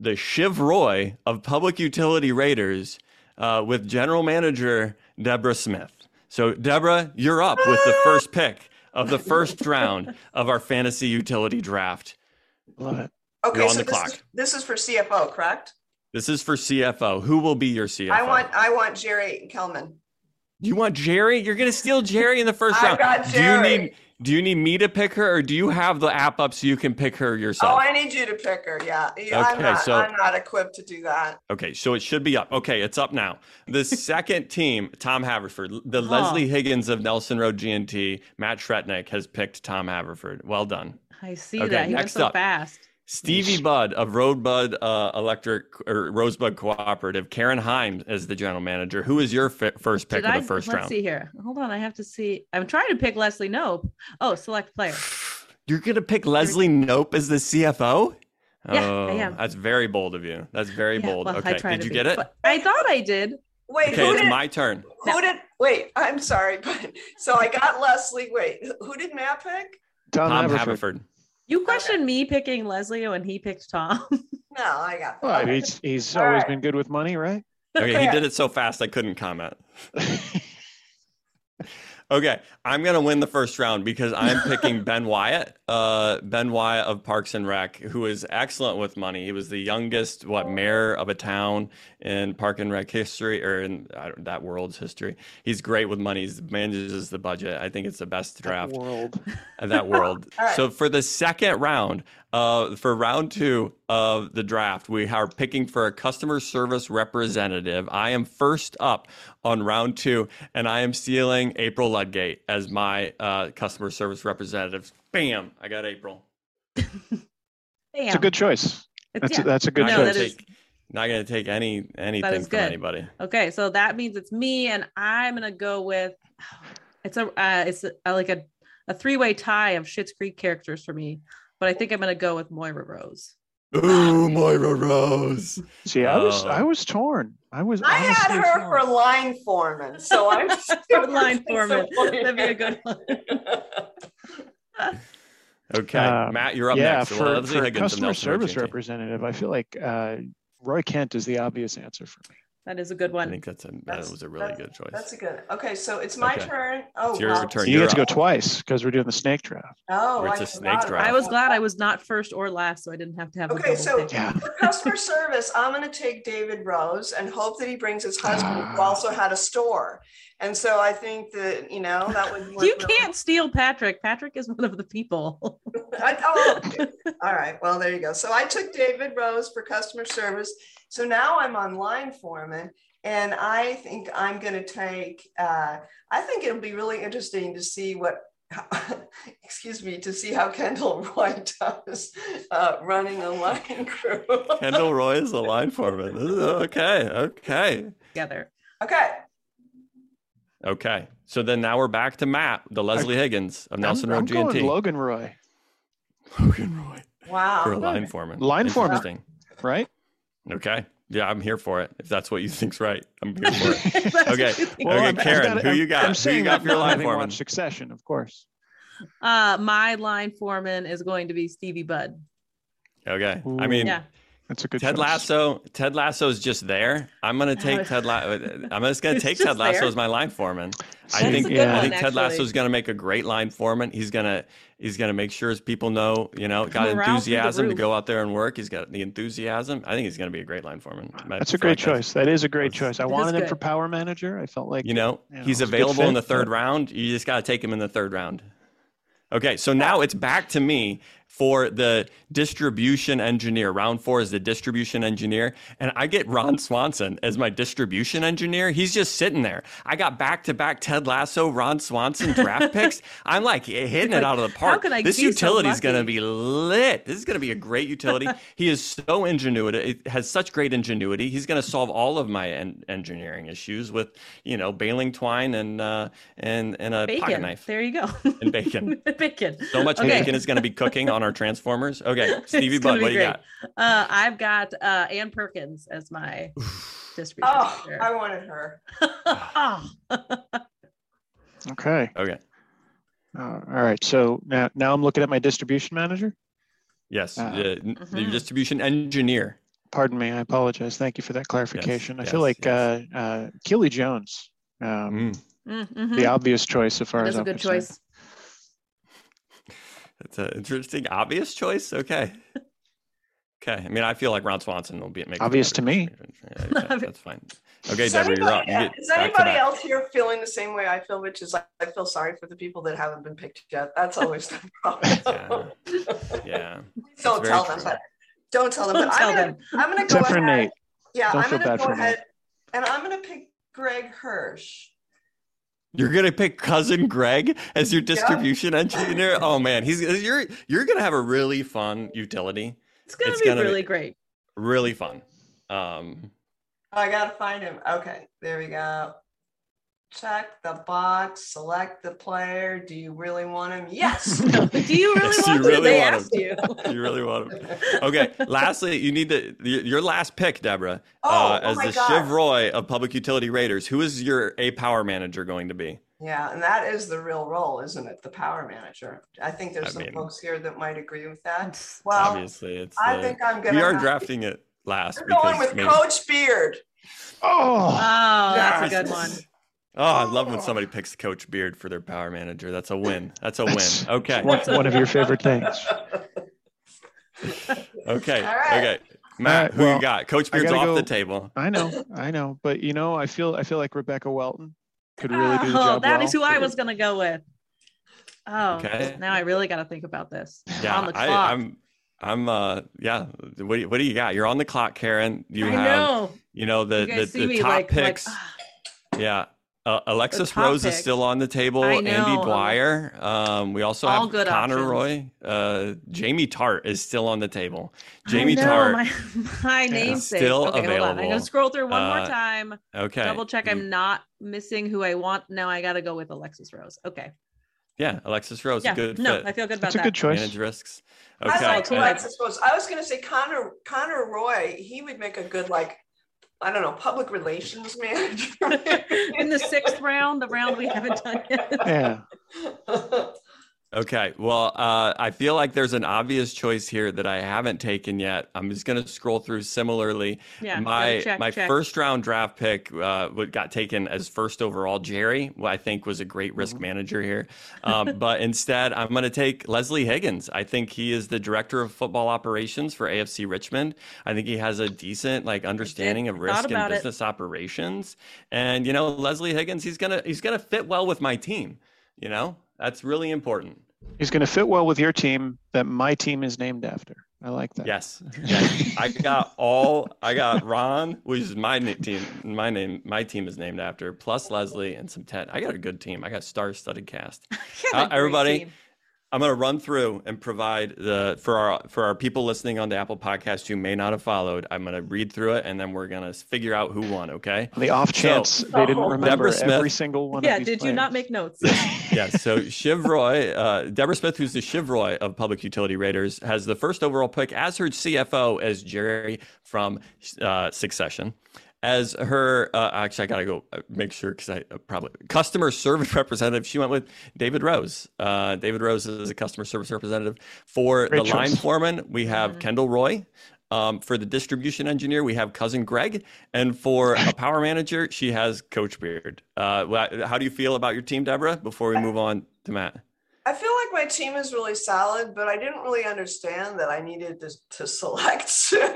the Shiv Roy of Public Utility Raiders uh, with general manager Deborah Smith. So, Deborah, you're up with the ah! first pick of the first round of our fantasy utility draft. Love it. Okay, you're on so the this clock. Is, this is for CFO, correct? This is for CFO. Who will be your CFO? I want I want Gerri Kellman. You want Gerri? You're going to steal Jerry in the first I round. Got Jerry. Do you need do you need me to pick her, or do you have the app up so you can pick her yourself? Oh, I need you to pick her. Yeah, okay, I'm not, so I'm not equipped to do that. Okay, so it should be up. Okay, it's up now. The second team, Tom Haverford, the Leslie Higgins of Nelson Road GNT, Matt Shretnick has picked Tom Haverford. Well done. I see okay, that. He went so up. fast. Stevie Budd of Roadbud uh, Electric or Rosebud Cooperative, Karen Himes as the general manager. Who is your f- first pick Did of the I, first let's round? Let's see here. Hold on, I have to see. I'm trying to pick Leslie Knope. Oh, select player. You're gonna pick Leslie Knope as the CFO? Yeah, oh, I am. That's very bold of you. That's very yeah, bold. Well, okay, did you be, get it? I thought I did. Wait, okay, it's did, my turn. Who did? Wait, I'm sorry, but so I got Leslie. Wait, who did Matt pick? Tom, Tom Haverford. Haverford. You questioned me picking Leslie when he picked Tom. No, I got Well, he's he's All always right. been good with money, right? Okay, he did it so fast I couldn't comment. Okay, I'm gonna win the first round because I'm picking Ben Wyatt. Uh, Ben Wyatt of Parks and Rec, who is excellent with money. He was the youngest, what, mayor of a town in Park and Rec history, or in I don't, that world's history. He's great with money. He manages the budget. I think it's the best draft World. of that world. Right. So for the second round, uh, for round two of the draft, we are picking for a customer service representative. I am first up on round two, and I am stealing April Ludgate as my uh, customer service representative. Bam! I got April. Bam. It's a good choice. That's a, that's a good Not No, gonna choice. is- take, not gonna take any anything from anybody. Okay, so that means it's me, and I'm gonna go with. It's a uh, it's a, like a a three way tie of Schitt's Creek characters for me, but I think I'm gonna go with Moira Rose. Ooh, Moira Rose. See, I was Oh. I was torn. I was. I had her torn. for line foreman, so I'm For line foreman. That'd be a good one. Okay, Um, Matt, you're up yeah, next. So for, Leslie for customer service representative, I feel like uh, Roy Kent is the obvious answer for me. That is a good one. I think that's a that was a really good choice. That's a good. Okay, so it's my Okay. turn. Oh, It's your wow. turn. you you're get to go up. twice because we're doing the snake draft. Oh, it's I a snake draft. I was glad I was not first or last, so I didn't have to have. a Okay, double so. Yeah. for customer service, I'm going to take David Rose and hope that he brings his husband, who ah. also had a store. And so I think that you know that would. work you can't steal Patrick. Patrick is one of the people. I, oh, okay. all right. Well, there you go. So I took David Rose for customer service. So now I'm on line foreman, and I think I'm going to take. Uh, I think it'll be really interesting to see what. excuse me, to see how Kendall Roy does uh, running a line crew. Kendall Roy is a line foreman. Okay, okay, Together. okay. Okay. So then now we're back to Matt, the Leslie Higgins of Nelson I'm, I'm Road going G&T. Logan Roy, Logan Roy Wow. for a line foreman. Line foreman. Right? Okay. Yeah, I'm here for it. If that's what you think's right, I'm here for it. Okay. what you think. Okay, I'm- I'm Karen, who you I'm- got? I'm Who you got for your line foreman? Succession, of course. Uh, my line foreman is going to be Stevie Budd. Okay. I mean, Yeah. That's a good Ted choice. Lasso. Ted Lasso's just there. I'm gonna take Ted. La- uh, I'm just gonna take just Ted Lasso there. as my line foreman. I think. a good yeah. I one, think Ted actually. Lasso's gonna make a great line foreman. He's gonna. He's gonna make sure his people know. You know, got Morale enthusiasm to go out there and work. He's got the enthusiasm. I think he's gonna be a great line foreman. I That's a great like that's- choice. That is a great choice. I wanted him for power manager. I felt like You know, you know, he's it's a good available in the third round. You just got to take him in the third round. Okay, so now it's back to me for the distribution engineer. Round four is the distribution engineer, and I get Ron Swanson as my distribution engineer. He's just sitting there. I got back to back Ted Lasso, Ron Swanson draft picks. I'm like hitting it out of the how park. can I this utility is going to be lit. This is going to be a great utility. he is so ingenuity. Has such great ingenuity. He's going to solve all of my en- engineering issues with, you know, baling twine and uh, and and a pocket knife There you go. and bacon. bacon. So much Okay. bacon is going to be cooking on our transformers. Okay, Stevie It's Bud, what do you got? Uh, I've got uh, Ann Perkins as my distribution. Oh, manager. I wanted her. oh. Okay. Okay, Uh, all right. So now, now I'm looking at my distribution manager. yes, Uh, n- the Mhm. distribution engineer. Pardon me. I apologize. Thank you for that clarification. I feel yes, like yes. uh, uh, Keeley Jones, um, Mm, Mm, mhm. the obvious choice as far That as is a I'm good concerned. choice. It's an interesting, obvious choice. Okay. Okay. I mean, I feel like Ron Swanson will be make the Obvious to me. decision. Yeah, that's fine. Okay, Is Deborah, you're up. You anybody, is anybody else here feeling the same way I feel, which is like, I feel sorry for the people that haven't been picked yet. That's always the problem. Yeah. don't very tell them, but don't tell them. Don't But tell I'm gonna, them. I'm gonna go Except for ahead. Nate. Yeah, Don't I'm gonna go for Nate. ahead and I'm gonna pick Greg Hirsch. You're gonna pick cousin Greg as your distribution engineer. Oh man, he's you're you're gonna have a really fun utility. It's gonna It's be gonna be- really great. Really fun. Um, I gotta find him. Okay, there we go. Check the box, select the player. Do you really want him? Yes. Do you really Yes, you want to? really They want asked you. you really want him. Okay. Lastly, you need to your your last pick, Deborah, Oh, uh, oh as my the God. Shiv Roy of Public Utility Raiders. Who is your A Power manager going to be? Yeah, and that is the real role, isn't it? The power manager. I think there's I some mean- folks here that might agree with that. Well, Obviously, it's. I the- think I'm gonna. we are drafting it last I'm going with maybe- Coach Beard. Oh, Oh, that's a good one. Oh, I love when somebody picks Coach Beard for their power manager. That's a win. That's a win. Okay. one, one of your favorite things. Okay. All right. Okay. Matt, right, who well, you got? Coach Beard's Beard's gotta off the table. I know, I know, but you know, I feel, I feel like Rebecca Welton could really do the Oh, job. that well. is who I was gonna go with. Oh, Okay. now I really got to think about this. Yeah, on the clock. I, I'm. I'm. Uh. Yeah. What do you, What do you got? You're on the clock, Karen. You I have. know. You know the You the, guys the top like, like, picks. ah, yeah. Uh, Alexis Rose is still on the table. I Andy know. Dwyer. Um, we also All have good Connor options. Roy. Uh, Jamie Tartt is still on the table. I Jamie know, Tartt. my, my namesake. Still okay, hold on. I'm gonna scroll through one Uh, more time. Okay. Double check. I'm not missing who I want. Now I got to go with Alexis Rose. Okay. Yeah, Alexis Rose. yeah. Good no, fit. I feel good about That's a good choice. Manage risks. I Okay. like uh, Alexis Rose. I was going to say Connor Connor Roy. He would make a good like I don't know public relations manager. In the sixth round, the round we haven't done yet. Yeah, Okay. Well, uh, I feel like there's an obvious choice here that I haven't taken yet. I'm just going to scroll through similarly. Yeah. my check, my check. first round draft pick uh, got taken as first overall. Gerri, who I think was a great risk Mm-hmm. manager here, um, but instead I'm going to take Leslie Higgins. I think he is the director of football operations for AFC Richmond. I think he has a decent like understanding of risk and about it. business operations, and you know Leslie Higgins, he's gonna he's gonna fit well with my team. You know that's really important. he's going to fit well with your team that my team is named after. I like that. Yes. yes. I got all I got Ron, which is my team my name my team is named after, plus Leslie and some Ted. I got a good team. I got star studded cast. You have a Uh, everybody, team. I'm gonna run through and provide the for our for our people listening on the Apple podcast who may not have followed. I'm gonna read through it and then we're gonna figure out who won, okay? The off chance they didn't remember Deborah Smith. every single one. Yeah. of these Did you not make notes? yeah, so Shiv Roy, uh, Deborah Smith, who's the Shiv Roy of Public Utility Raiders, has the first overall pick as her CFO as Gerri from uh, Succession. As her, uh, actually, I gotta go uh, make sure because I uh, probably customer service representative. She went with David Rose. Uh, David Rose is a customer service representative for Great the line foreman. We have Mhm. Kendall Roy. Um, for the distribution engineer, we have cousin Greg, and for a power manager, she has Coach Beard. Uh, how do you feel about your team, Deborah? Before we move on to Matt. I feel like my team is really solid, but I didn't really understand that I needed to, to select Shiv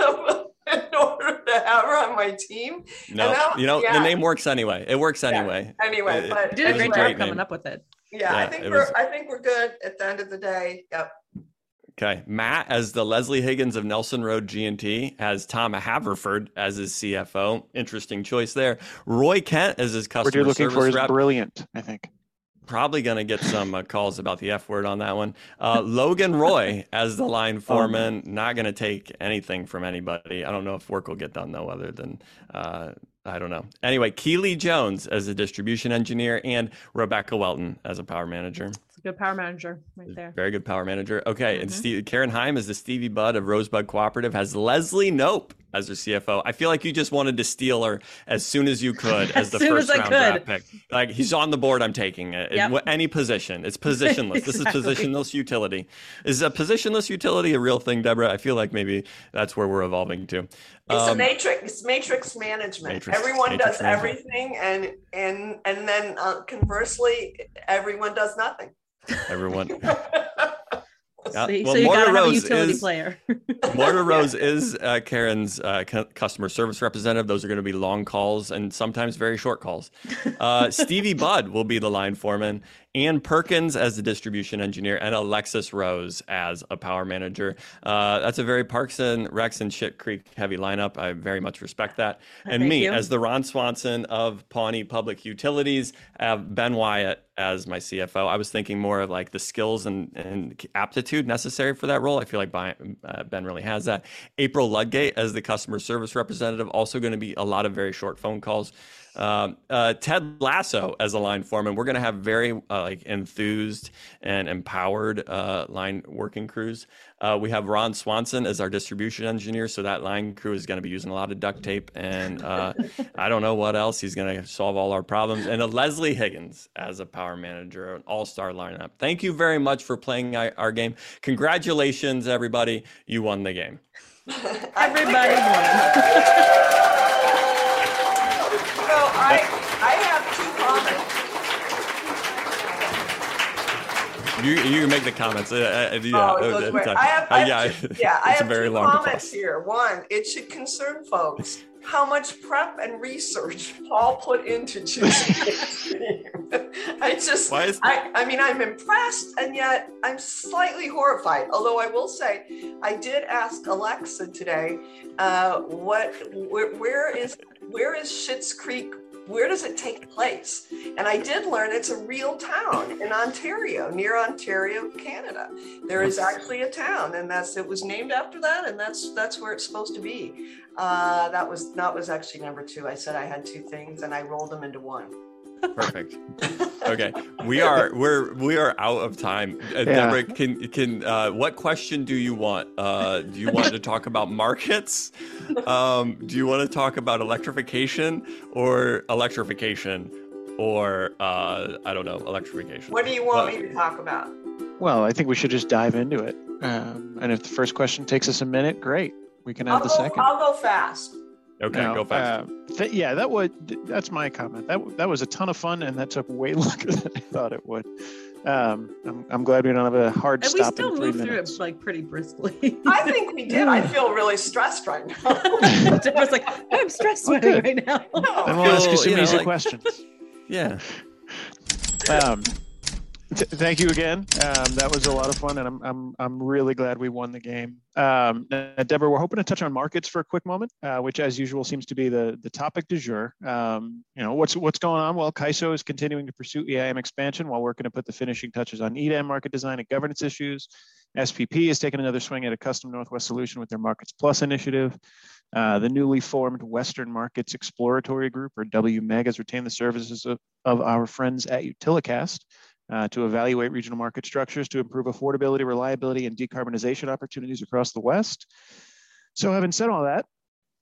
in order to have her on my team. No, now- you know yeah. the name works anyway. It works Yeah. anyway. Anyway, but You did a It was great job great coming up with it. yeah, I think we're was- I think we're good at the end of the day. Yep. Okay, Matt as the Leslie Higgins of Nelson Road G&T has Tom Haverford as his CFO. Interesting choice there. Roy Kent as his What customer you're looking service for is rep. brilliant. I think. Probably going to get some uh, calls about the F word on that one. Uh, Logan Roy as the line foreman. Not going to take anything from anybody. I don't know if work will get done though, other than uh, I don't know. Anyway, Keeley Jones as a distribution engineer and Rebecca Welton as a power manager. It's a good power manager right there. Very good power manager. Okay, and Mhm. Steve, Karen Heim is the Stevie Budd of Rosebud Cooperative. Has Leslie Knope as her CFO. I feel like you just wanted to steal her as soon as you could as As the first as round could. draft pick. Like he's on the board, I'm taking it. Yep. wh- any position, it's positionless. This is positionless utility. Is a positionless utility a real thing, Deborah? I feel like maybe that's where we're evolving to. It's a Um, matrix. It's matrix management. Matrix- everyone matrix does management. everything, and and and then uh, conversely, everyone does nothing. everyone. So, you- well, so you Moira gotta have a Rose utility is- player. Moira Rose is uh, Karen's uh, cu- customer service representative. Those are going to be long calls and sometimes very short calls. Uh, Stevie Budd will be the line foreman. Ann Perkins as the distribution engineer, and Alexis Rose as a power manager. Uh, that's a very Parks and Recs and Shit Creek heavy lineup. I very much respect that. And Thank me you. as the Ron Swanson of Pawnee Public Utilities, have Ben Wyatt as my CFO. I was thinking more of like the skills and, and aptitude necessary for that role. I feel like uh, Ben really has that. April Ludgate as the customer service representative, also going to be a lot of very short phone calls. Um, uh, Ted Lasso as a line foreman. We're going to have very uh, like enthused and empowered uh, line working crews. Uh, we have Ron Swanson as our distribution engineer, so that line crew is going to be using a lot of duct tape, and uh, I don't know what else. He's going to solve all our problems. And a Leslie Higgins as a power manager, an all-star lineup. Thank you very much for playing our game. Congratulations, everybody! You won the game. Everybody won. so I, I have two comments. You, you can make the comments. Uh, uh, yeah, oh, uh, I have, I have yeah, two, yeah, I have very two long comments here. One, it should concern folks how much prep and research Paul put into choosing this team. I just, is- I, I mean, I'm impressed and yet I'm slightly horrified. Although I will say, I did ask Alexa today, uh, what, where, where is, where is Schitt's Creek where does it take place? And I did learn it's a real town in Ontario, near Ontario, Canada. There is actually a town, and that's it was named after that, and that's that's where it's supposed to be. Uh, that was that was actually number two. I said I had two things, and I rolled them into one. Perfect. Okay, we are we're we are out of time. Uh, yeah. Deborah, can can uh, what question do you want? Uh, do you want to talk about markets? Um, do you want to talk about electrification or electrification, or uh, I don't know, electrification? What do you want me to talk about? Well, I think we should just dive into it. Um, and if the first question takes us a minute, great. We can have I'll the go, second. I'll go fast. Okay, now, go fast. Uh, th- yeah, that would that's my comment. That that was a ton of fun, and that took way longer than I thought it would. Um, I'm, I'm glad we don't have a hard and stop. we still moved through it like pretty briskly. I think we did. I feel really stressed right now. Deborah's like, I'm stressed okay. right now. No. Then we'll ask you some you know, easy like, questions. Yeah. Um, Th- thank you again. Um, that was a lot of fun, and I'm I'm I'm really glad we won the game. Um, uh, Deborah, we're hoping to touch on markets for a quick moment, uh, which, as usual, seems to be the the topic du jour. Um, you know what's what's going on? Well, CAISO is continuing to pursue EIM expansion while working to put the finishing touches on EDAM market design and governance issues. SPP is taking another swing at a custom Northwest solution with their Markets Plus initiative. Uh, the newly formed Western Markets Exploratory Group, or WMEG, has retained the services of, of our friends at Utilicast uh, to evaluate regional market structures to improve affordability, reliability, and decarbonization opportunities across the West. So having said all that,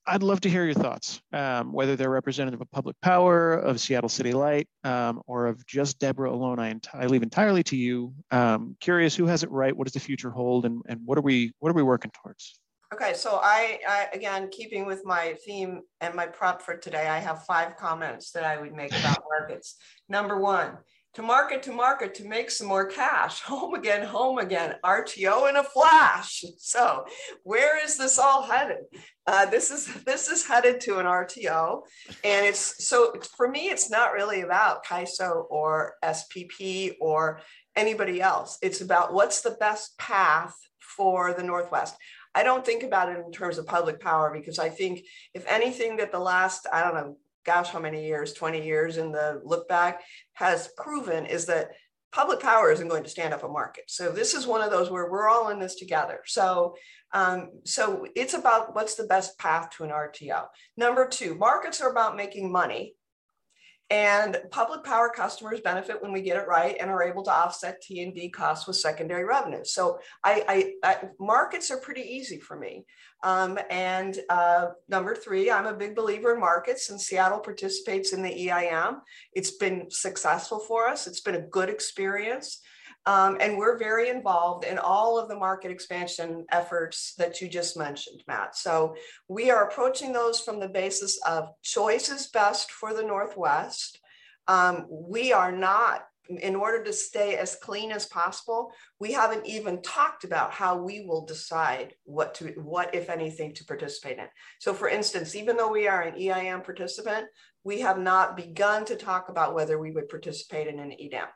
I'd love to hear your thoughts, um, whether they're representative of Public Power, of Seattle City Light, um, or of just Deborah alone. I, ent- I leave entirely to you. Um, curious, who has it right? What does the future hold, and, and what are we what are we working towards? Okay, so I, I again keeping with my theme and my prop for today, I have five comments that I would make about markets. Number one, to market to market to make some more cash. Home again, home again, RTO in a flash. So where is this all headed? Uh, this is this is headed to an RTO, and it's so for me, it's not really about CAISO or SPP or anybody else. It's about what's the best path for the Northwest. I don't think about it in terms of public power because I think if anything that the last I don't know gosh, how many years, 20 years in the look back has proven is that public power isn't going to stand up a market. So this is one of those where we're all in this together. So, um, so it's about what's the best path to an RTO. Number two, markets are about making money. And public power customers benefit when we get it right and are able to offset T&D costs with secondary revenue. So I, I, I markets are pretty easy for me. Um, and uh, number three, I'm a big believer in markets and Seattle participates in the EIM. It's been successful for us. It's been a good experience. Um, and we're very involved in all of the market expansion efforts that you just mentioned, Matt. So we are approaching those from the basis of choice is best for the Northwest. Um, we are not, in order to stay as clean as possible, we haven't even talked about how we will decide what to, what, if anything, to participate in. So for instance, even though we are an EIM participant, we have not begun to talk about whether we would participate in an EDAM.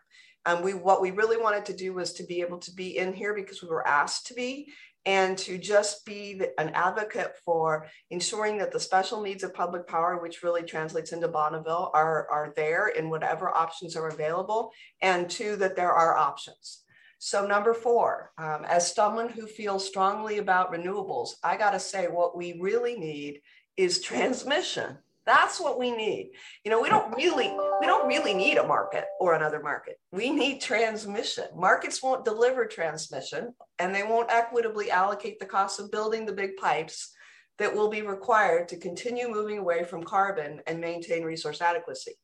And we what we really wanted to do was to be able to be in here because we were asked to be and to just be an advocate for ensuring that the special needs of public power, which really translates into Bonneville, are, are there in whatever options are available, and two, that there are options. So number four, um, as someone who feels strongly about renewables, I gotta say what we really need is transmission That's what we need. You know, we don't really we don't really need a market or another market. We need transmission. Markets won't deliver transmission and they won't equitably allocate the cost of building the big pipes that will be required to continue moving away from carbon and maintain resource adequacy.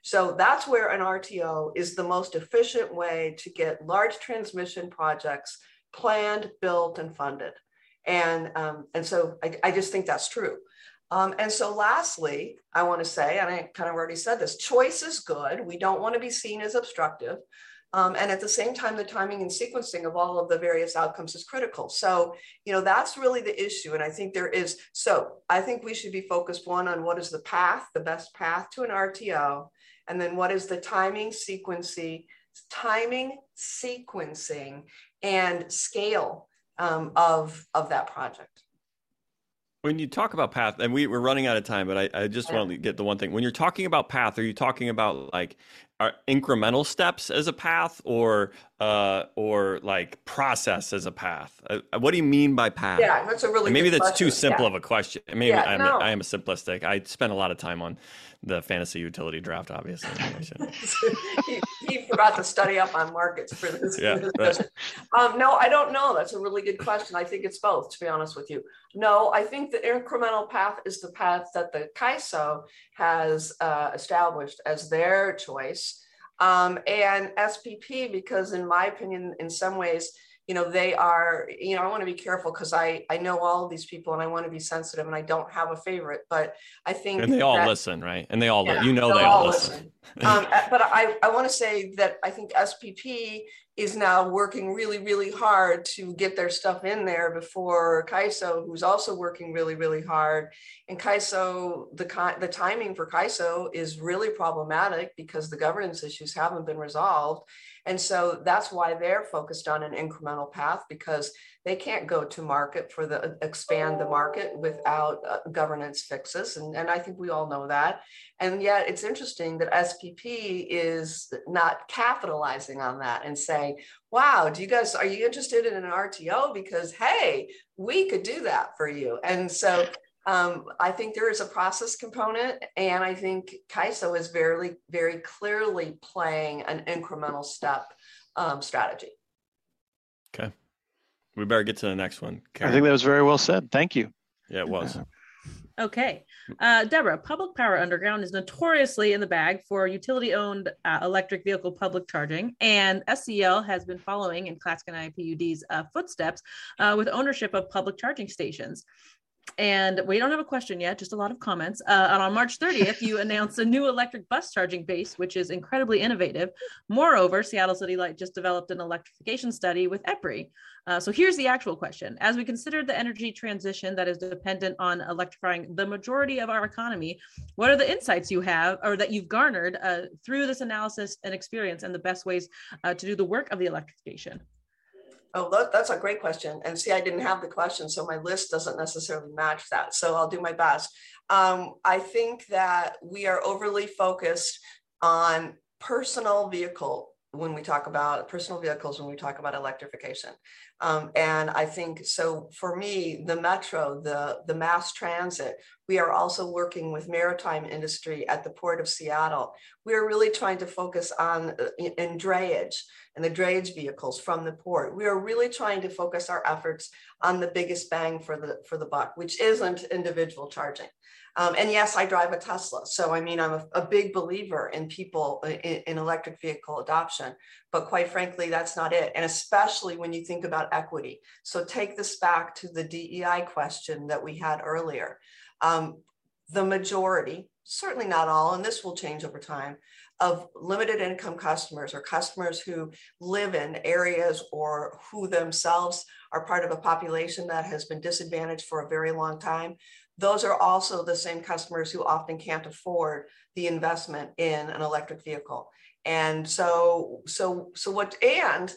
So that's where an RTO is the most efficient way to get large transmission projects planned, built, and funded. And, um, and so I, I just think that's true. Um, and so, lastly, I want to say, and I kind of already said this choice is good. We don't want to be seen as obstructive. Um, and at the same time, the timing and sequencing of all of the various outcomes is critical. So, you know, that's really the issue. And I think there is, so I think we should be focused one on what is the path, the best path to an RTO, and then what is the timing, sequencing, timing, sequencing, and scale um, of, of that project. When you talk about path, and we, we're running out of time, but I, I just want to get the one thing. When you're talking about path, are you talking about like incremental steps as a path, or uh, or like process as a path? Uh, what do you mean by path? Yeah, that's a really maybe that's question. too simple yeah. of a question. Maybe yeah, I'm, no. I am a simplistic. I spent a lot of time on the fantasy utility draft, obviously. he, he, forgot to study up on markets for this. Yeah, right. um, no, I don't know. That's a really good question. I think it's both, to be honest with you. No, I think the incremental path is the path that the CAISO has uh, established as their choice. Um, and SPP, because in my opinion, in some ways, you know they are you know i want to be careful because i i know all of these people and i want to be sensitive and i don't have a favorite but i think and they all that, listen right? And they all yeah, you know they all listen, listen. um, but i i want to say that i think spp is now working really really hard to get their stuff in there before CAISO who's also working really really hard. And CAISO the the timing for CAISO is really problematic because the governance issues haven't been resolved and so that's why they're focused on an incremental path because they can't go to market for the expand the market without uh, governance fixes. And, and I think we all know that. And yet it's interesting that SPP is not capitalizing on that and saying, wow, do you guys, are you interested in an RTO? Because, hey, we could do that for you. And so um, I think there is a process component, and I think CAISO is very, very clearly playing an incremental step um, strategy. Okay. We better get to the next one. Karen. I think that was very well said. Thank you. Yeah, it was. Okay. Uh, Deborah, Public Power Underground is notoriously in the bag for utility owned uh, electric vehicle public charging, and SCL has been following in Clatskanie IPUD's uh, footsteps uh, with ownership of public charging stations. And we don't have a question yet, just a lot of comments. Uh, and on March 30th, you announced a new electric bus charging base, which is incredibly innovative. Moreover, Seattle City Light just developed an electrification study with EPRI. Uh, so here's the actual question. As we consider the energy transition that is dependent on electrifying the majority of our economy, what are the insights you have or that you've garnered uh, through this analysis and experience and the best ways uh, to do the work of the electrification? Oh, that, that's a great question. And see, I didn't have the question, so my list doesn't necessarily match that. So I'll do my best. Um, I think that we are overly focused on personal vehicle when we talk about personal vehicles, when we talk about electrification. Um, and I think so for me, the metro, the, the mass transit, we are also working with maritime industry at the Port of Seattle. We are really trying to focus on uh, in drayage and the drayage vehicles from the port. We are really trying to focus our efforts on the biggest bang for the, for the buck, which isn't individual charging. Um, and yes, I drive a Tesla. So, I mean, I'm a, a big believer in people uh, in, in, electric vehicle adoption. But quite frankly, that's not it. And especially when you think about equity. So, take this back to the DEI question that we had earlier. Um, the majority, certainly not all, and this will change over time, of limited income customers or customers who live in areas or who themselves are part of a population that has been disadvantaged for a very long time those are also the same customers who often can't afford the investment in an electric vehicle and so so so what and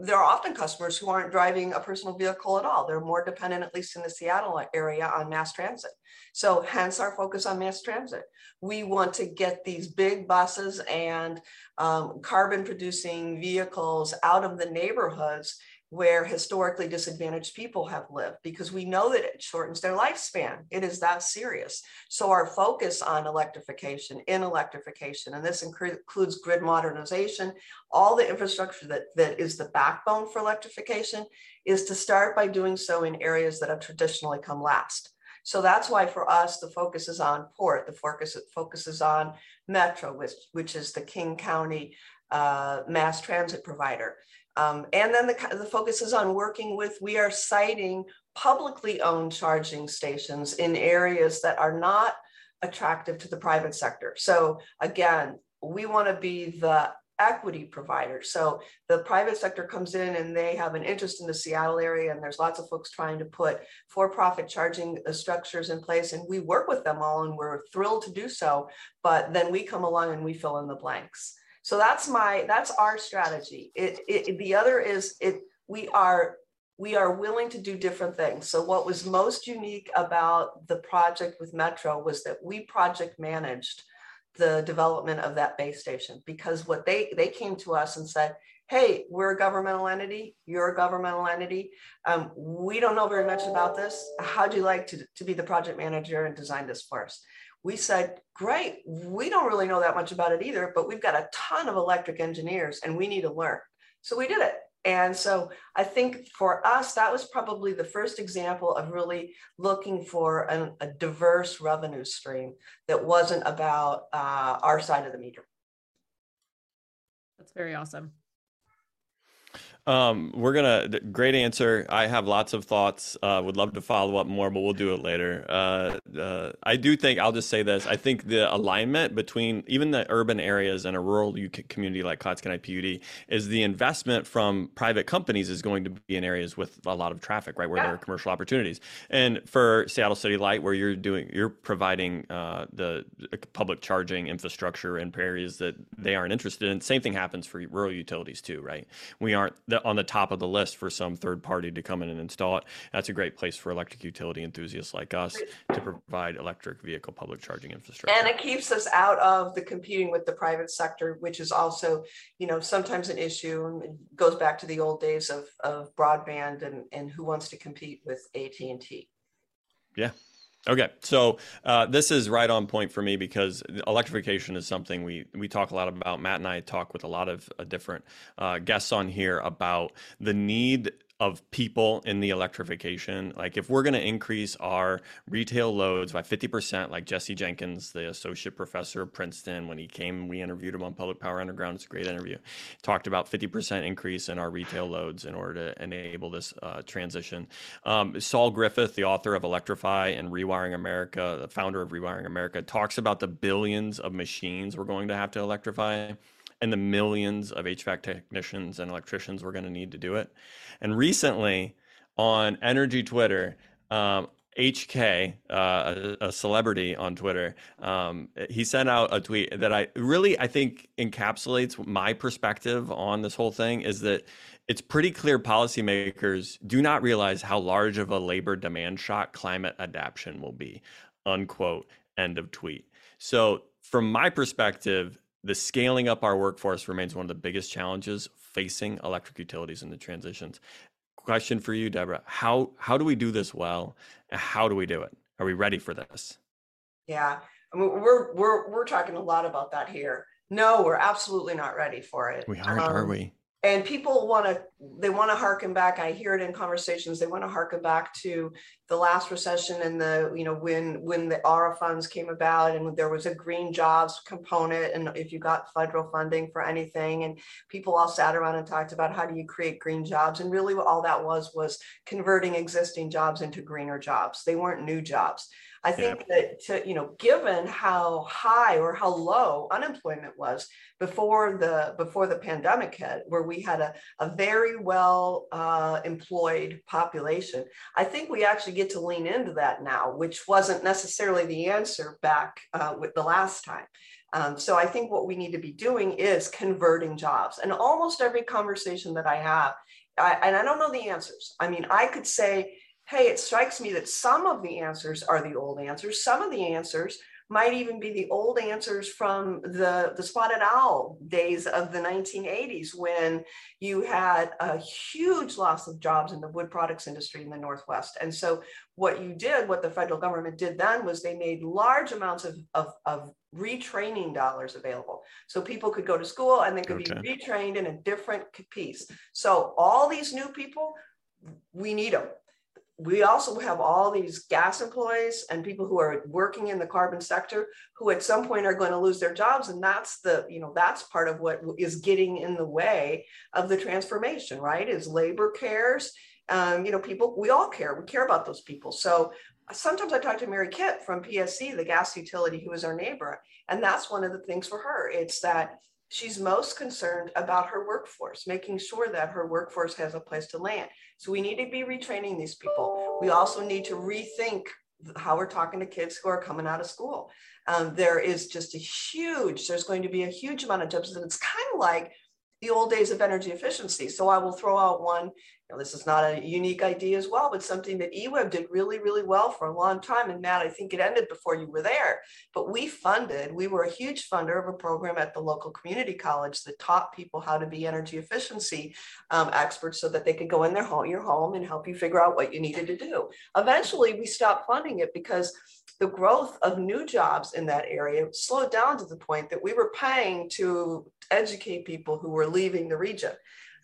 there are often customers who aren't driving a personal vehicle at all. They're more dependent at least in the seattle area on mass transit. So hence our focus on mass transit. We want to get these big buses and um, carbon producing vehicles out of the neighborhoods where historically disadvantaged people have lived because we know that it shortens their lifespan. It is that serious. So our focus on electrification, in electrification, and this includes grid modernization, all the infrastructure that, that is the backbone for electrification, is to start by doing so in areas that have traditionally come last. So that's why for us, the focus is on port, the focus focuses on Metro, which, which is the King County uh, mass transit provider. Um, and then the, the focus is on working with, we are siting publicly owned charging stations in areas that are not attractive to the private sector. So again, we want to be the equity provider. So the private sector comes in and they have an interest in the Seattle area, and there's lots of folks trying to put for profit charging uh, structures in place. And we work with them all, and we're thrilled to do so. But then we come along and we fill in the blanks. So that's my that's our strategy. It, it the other is it we are we are willing to do different things. So what was most unique about the project with Metro was that we project managed the development of that base station because what they they came to us and said, "Hey, we're a governmental entity. You're a governmental entity. Um, we don't know very much about this. How'd you like to, to be the project manager and design this us?" We said, great, we don't really know that much about it either, but we've got a ton of electric engineers and we need to learn. So we did it. And so I think for us, that was probably the first example of really looking for an, a diverse revenue stream that wasn't about uh, our side of the meter. That's very awesome. Um, we're gonna great answer. I have lots of thoughts. Uh, would love to follow up more, but we'll do it later. Uh, uh, I do think I'll just say this. I think the alignment between even the urban areas and a rural community like Clatskanie PUD is the investment from private companies is going to be in areas with a lot of traffic, right, where yeah. there are commercial opportunities. And for Seattle City Light, where you're doing, you're providing uh, the public charging infrastructure in areas that they aren't interested in. Same thing happens for rural utilities too, right? We aren't the on the top of the list for some third party to come in and install it. That's a great place for electric utility enthusiasts like us to provide electric vehicle public charging infrastructure. And it keeps us out of the competing with the private sector, which is also, you know, sometimes an issue. It goes back to the old days of, of broadband and, and who wants to compete with AT&T. Yeah, Okay, so uh, this is right on point for me because electrification is something we we talk a lot about. Matt and I talk with a lot of uh, different uh, guests on here about the need of people in the electrification. Like if we're going to increase our retail loads by 50%, like Jesse Jenkins, the associate professor of Princeton, when he came, we interviewed him on Public Power Underground. It's a great interview. Talked about 50% increase in our retail loads in order to enable this uh, transition. Um, Saul Griffith, the author of Electrify and Rewiring America, the founder of Rewiring America, talks about the billions of machines we're going to have to electrify and the millions of HVAC technicians and electricians we're going to need to do it. And recently on Energy Twitter, um, HK, uh, a, celebrity on Twitter, um, he sent out a tweet that I really I think encapsulates my perspective on this whole thing. Is that it's pretty clear policymakers do not realize how large of a labor demand shock climate adaptation will be. Unquote. End of tweet. So from my perspective, the scaling up our workforce remains one of the biggest challenges facing electric utilities in the transitions. Question for you, Deborah: How how do we do this well? How do we do it? Are we ready for this? Yeah, I mean, we're we're we're talking a lot about that here. No, we're absolutely not ready for it. We aren't, um, are we? And people want to they want to harken back i hear it in conversations they want to harken back to the last recession and the you know when when the ARRA funds came about and there was a green jobs component and if you got federal funding for anything. And people all sat around and talked about how do you create green jobs? And really all that was was converting existing jobs into greener jobs. They weren't new jobs I think yeah. that to, you know, given how high or how low unemployment was before the before the pandemic hit, where we had a, a very well uh, employed population, I think we actually get to lean into that now, which wasn't necessarily the answer back uh, with the last time. Um, so I think what we need to be doing is converting jobs. And almost every conversation that I have, I, and I don't know the answers. I mean, I could say hey, it strikes me that some of the answers are the old answers. Some of the answers might even be the old answers from the, the spotted owl days of the 1980s when you had a huge loss of jobs in the wood products industry in the Northwest. And so what you did, what the federal government did then was they made large amounts of, of, of retraining dollars available. So people could go to school and they could okay. be retrained in a different piece. So all these new people, we need them we also have all these gas employees and people who are working in the carbon sector who at some point are going to lose their jobs and that's the you know that's part of what is getting in the way of the transformation right is labor cares. Um, you know people we all care we care about those people. So sometimes i talk to Mary Kipp from PSE the gas utility who is our neighbor and that's one of the things for her. It's that she's most concerned about her workforce, making sure that her workforce has a place to land. So we need to be retraining these people. We also need to rethink how we're talking to kids who are coming out of school. Um, there is just a huge, there's going to be a huge amount of jobs. And it's kind of like the old days of energy efficiency. So I will throw out one know, this is not a unique idea as well, but something that EWEB did really, really well for a long time. And Matt, I think it ended before you were there, but we funded, we were a huge funder of a program at the local community college that taught people how to be energy efficiency um, experts so that they could go in their home, your home and help you figure out what you needed to do. Eventually we stopped funding it because the growth of new jobs in that area slowed down to the point that we were paying to educate people who were leaving the region.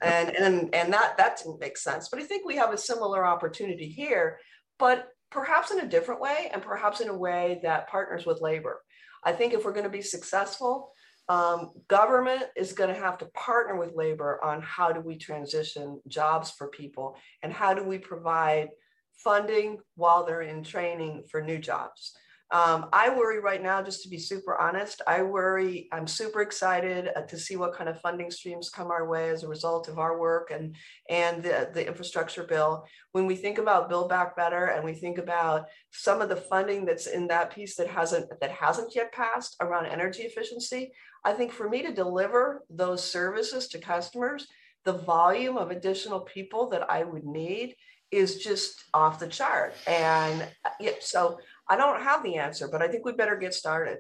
And and and that that didn't make sense. But i think we have a similar opportunity here but perhaps in a different way and perhaps in a way that partners with labor. I think if we're going to be successful um, government is going to have to partner with labor on how do we transition jobs for people and how do we provide funding while they're in training for new jobs um, I worry right now, just to be super honest, I worry, I'm super excited uh, to see what kind of funding streams come our way as a result of our work and, and the, the infrastructure bill. When we think about Build Back Better and we think about some of the funding that's in that piece that hasn't, that hasn't yet passed around energy efficiency, I think for me to deliver those services to customers, the volume of additional people that I would need is just off the chart. And yeah, so I don't have the answer, but I think we better get started.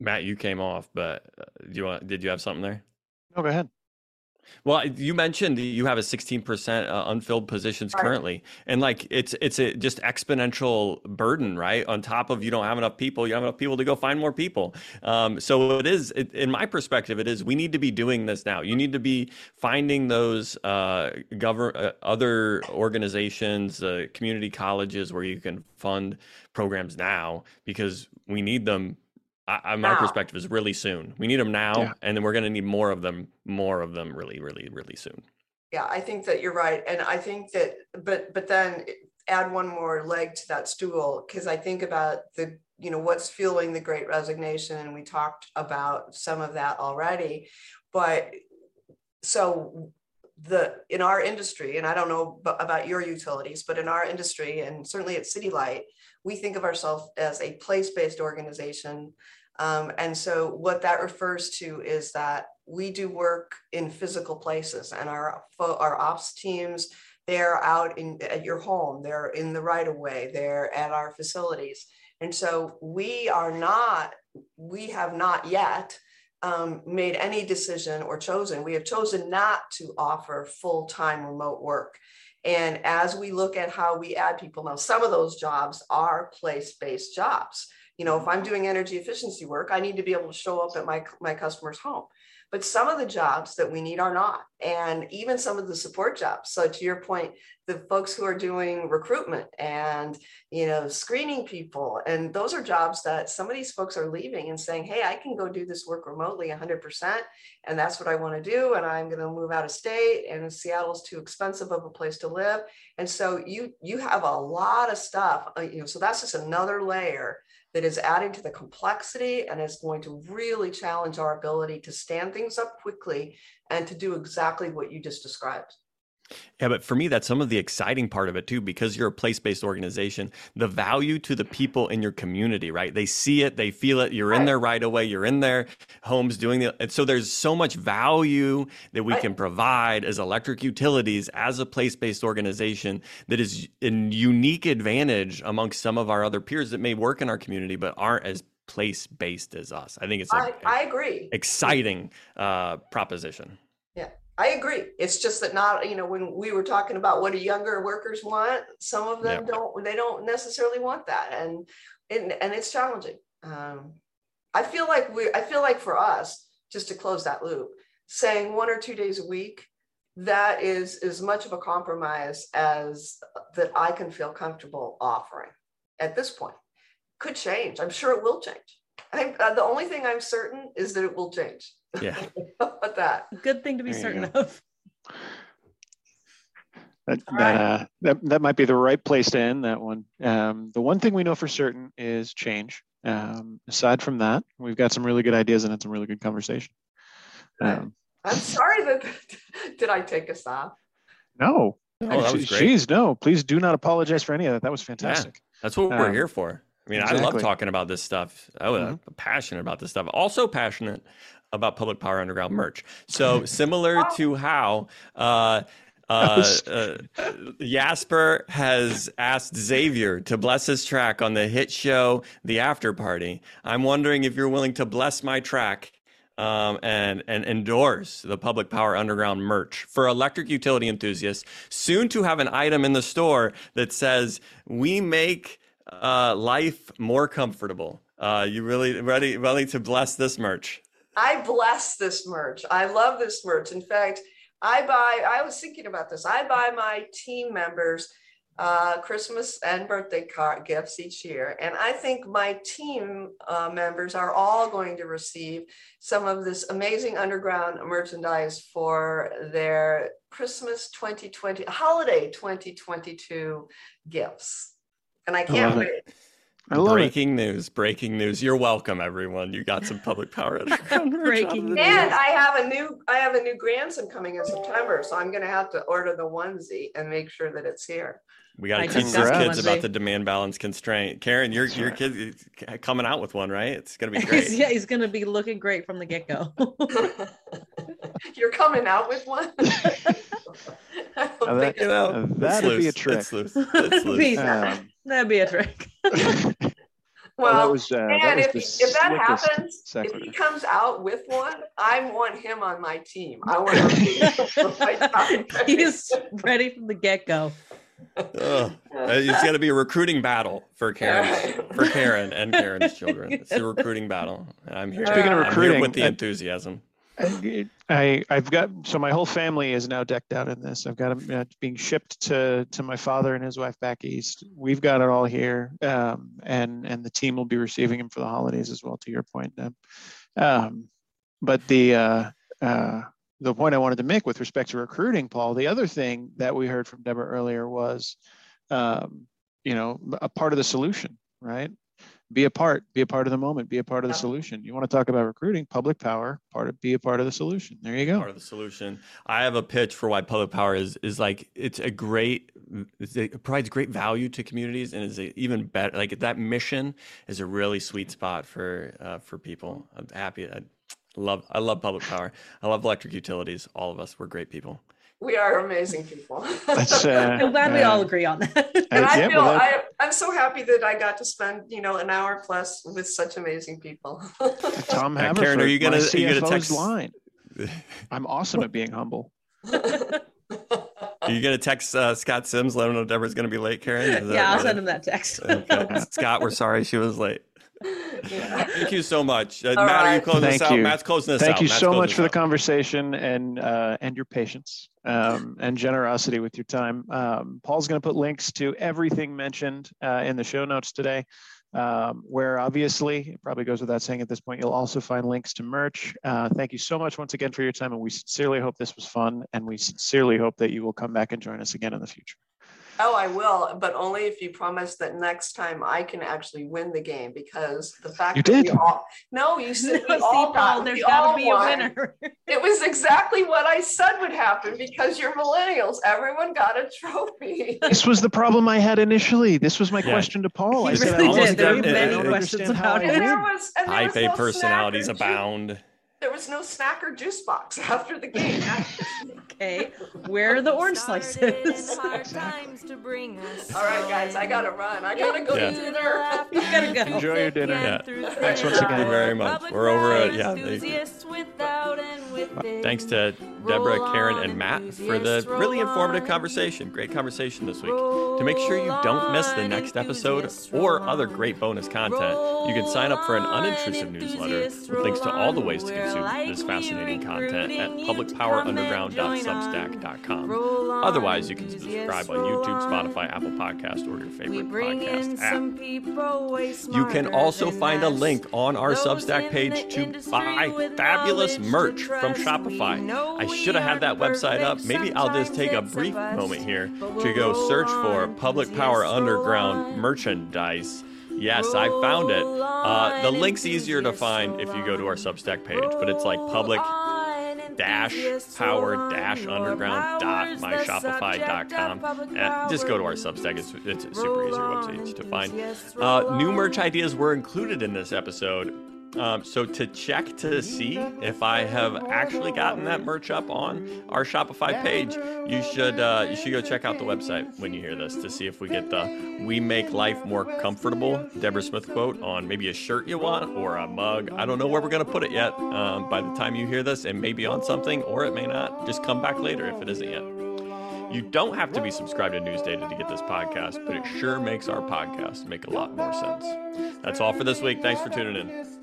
Matt, you came off, but uh, do you want? Did you have something there? No, go ahead. Well, you mentioned you have a 16% uh, unfilled positions right. currently, and like it's it's a just exponential burden, right? On top of you don't have enough people, you have enough people to go find more people. Um, so it is, it, in my perspective, it is we need to be doing this now. You need to be finding those uh, govern uh, other organizations, uh, community colleges where you can fund programs now because we need them I, my now. perspective is really soon. We need them now, yeah. and then we're going to need more of them, more of them, really, really, really soon. Yeah, I think that you're right, and I think that, but but then eh, add one more leg to that stool because I think about the you know what's fueling the Great Resignation, and we talked about some of that already, but so the in our industry and i don't know about your utilities but in our industry and certainly at city light we think of ourselves as a place-based organization um, and so what that refers to is that we do work in physical places and our, our ops teams, they're out in, at your home, they're in the right of way, they're at our facilities. And so we are not, we have not yet um, made any decision or chosen. We have chosen not to offer full time remote work. And as we look at how we add people now, some of those jobs are place based jobs you know, if I'm doing energy efficiency work, I need to be able to show up at my, my customer's home. But some of the jobs that we need are not. And even some of the support jobs. So to your point, the folks who are doing recruitment and, you know, screening people, and those are jobs that some of these folks are leaving and saying, hey, I can go do this work remotely 100%. And that's what I want to do. And I'm going to move out of state and Seattle's too expensive of a place to live. And so you, you have a lot of stuff, uh, you know, so that's just another layer that is adding to the complexity and is going to really challenge our ability to stand things up quickly and to do exactly what you just described. Yeah, but for me, that's some of the exciting part of it too, because you're a place based organization. The value to the people in your community, right? They see it, they feel it. You're in there right away, you're in their homes doing it. And so there's so much value that we can provide as electric utilities, as a place based organization that is a unique advantage amongst some of our other peers that may work in our community but aren't as place based as us. I think it's a, I agree. exciting uh, proposition. Yeah, I agree. It's just that not, you know, when we were talking about what do younger workers want, some of them Yeah. don't, they don't necessarily want that. And, and, and it's challenging. Um, I feel like we, I feel like for us, just to close that loop, saying one or two days a week, that is as much of a compromise as that I can feel comfortable offering at this point. Could change. I'm sure it will change. I, uh, the only thing I'm certain is that it will change. Yeah. How about that? Good thing to be There certain of. That, that, right. uh, that, that might be the right place to end that one. Um, the one thing we know for certain is change. Um, aside from that, we've got some really good ideas and had some really good conversation. Um, I'm sorry that did I take us off? no, Oh, that was great. Jeez, no, please do not apologize for any of that. That was fantastic. That's what we're Um, here for. I mean, I love talking about this stuff. I was Mhm. passionate about this stuff. Also passionate about Public Power Underground merch. So similar to how uh, uh, uh, Yasper has asked Xavier to bless his track on the hit show The After Party. I'm wondering if you're willing to bless my track um, and and endorse the Public Power Underground merch for electric utility enthusiasts. Soon to have an item in the store that says "We make uh, life more comfortable." Uh, you really ready ready to bless this merch? I bless this merch. I love this merch. In fact, I buy, I was thinking about this. I buy my team members uh, Christmas and birthday card gifts each year. And I think my team uh, members are all going to receive some of this amazing underground merchandise for their Christmas 2020, holiday 2022 gifts. And I can't love it. wait. I love it. breaking news! Breaking news! You're welcome, everyone. You got some Public Power Underground merch. Breaking out of the news. And I have a new I have a new grandson coming in September, so I'm gonna have to order the onesie and make sure that it's here. We got to teach got these kids about the demand balance constraint. Karen, your That's your right. kid is coming out with one, right? It's gonna be great. yeah, he's gonna be looking great from the get go. You're coming out with one? I don't Now that- think You know, Uh, that'd be a trick. It's loose. It's loose. Um, That'd be a trick. well, that well, was, uh, that and was if, the if that slickest happens, if he comes out with one, I want him on my team. I want him to be my top he's ready from the get go. Ugh. Uh, It's got to be a recruiting battle for Karen's for Karen and Karen's children. It's a recruiting battle. I'm here. Speaking of I'm here recruiting, with the uh, enthusiasm. I I've got so my whole family is now decked out in this. I've got them uh, being shipped to to my father and his wife back east. We've got it all here, um, and and the team will be receiving them for the holidays as well. To your point, Deb. Um, but the uh, uh, the point I wanted to make with respect to recruiting, Paul, the other thing that we heard from Deborah earlier was, um, you know, a part of the solution, right? Be a part, be a part of the moment, be a part of the Yeah. solution. You want to talk about recruiting, public power, part of be a part of the solution. There you go. Part of the solution. I have a pitch for why public power is is like it's a great it's a, it provides great value to communities and is even better like that mission is a really sweet spot for uh, for people. I'm happy. I love I love public power. I love electric utilities. All of us we're great people. We are amazing people. That's, uh, I'm glad we all agree on that. and Uh, I yeah, feel well, that- I, I'm so happy that I got to spend, you know, an hour plus with such amazing people. Tom Uh, Karen, are you gonna- my are you gonna text- line. I'm awesome at being humble. Are you gonna text uh, Scott Simms? Let him know Deborah's gonna be late, Karen. Is yeah, I'll uh, send him that text. Okay. Scott, we're sorry she was late. Yeah. Thank you so much. Uh, All Matt, are you right. closing Thank this out? you. Matt's closing this Thank out. you Matt's so much this for the conversation and uh, and your patience um, and generosity with your time. Um, Paul's going to put links to everything mentioned uh, in the show notes today. Um, where obviously it probably goes without saying at this point, you'll also find links to merch. Uh, thank you so much once again for your time, and we sincerely hope this was fun, and we sincerely hope that you will come back and join us again in the future. Oh, I will, but only if you promise that next time I can actually win the game because the fact You that did. we all no, you said we See, all got, Paul, there's we got all to be a winner. It was exactly what I said would happen because you're millennials. Everyone got a trophy. This was the problem I had initially. This was my Yeah. question to Paul. I He said, really I did. There were many questions understand how about I it. and there was and there High was fade no personalities snack or abound. There was no snack or juice box after the game. Okay, where are the orange slices? All right, guys, I gotta run. I gotta go Yeah. to dinner. You gotta go. Enjoy your dinner. Yeah. Thanks once Thank again. very much. We're over. Uh, yeah. They, thanks to Deborah, Karen, and Matt for the really informative conversation. Great conversation this week. To make sure you don't miss the next episode or other great bonus content, you can sign up for an unintrusive newsletter with links to all the ways to consume this fascinating content at publicpowerunderground.substack.com. Otherwise, you can subscribe on YouTube, Spotify, Apple Podcast, or your favorite podcast app. You can also find a link on our Substack page to buy fabulous merch from Shopify. I should have had that website up. Maybe I'll just take a brief moment here to go search for Public Power Underground merchandise. Yes, I found it. Uh, the link's easier to find if you go to our Substack page, but it's like public dash power dash underground dot my myshopify.com and just go to our substack. It's, it's a super easy website to find. uh, new merch ideas were included in this episode um, so to check to see if I have actually gotten that merch up on our Shopify page, you should uh, you should go check out the website when you hear this to see if we get the "We Make Life More Comfortable" Deborah Smith quote on maybe a shirt you want or a mug. I don't know where we're gonna put it yet. Um, by the time you hear this, it may be on something or it may not. Just come back later if it isn't yet. You don't have to be subscribed to News Data to get this podcast, but it sure makes our podcast make a lot more sense. That's all for this week. Thanks for tuning in.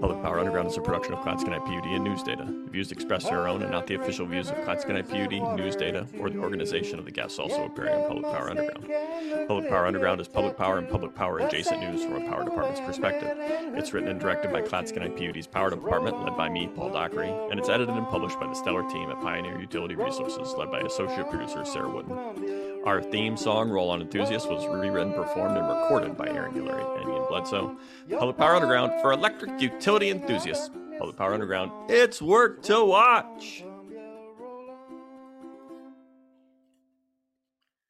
Public Power Underground is a production of Clatskanie PUD and News Data. The views expressed are our own and not the official views of Clatskanie PUD, News Data, or the organization of the guests also appearing on Public Power Underground. Public Power Underground is public power and public power adjacent news from a power department's perspective. It's written and directed by Clatskanie PUD's Power Department, led by me, Paul Dockery, and it's edited and published by the stellar team at Pioneer Utility Resources, led by associate producer Sarah Wooden. Our theme song, Roll On Enthusiast, was rewritten, performed, and recorded by Aaron Guillory and Ian Bledsoe. Public Power Underground for electric utility enthusiasts. Public Power Underground, it's work to watch.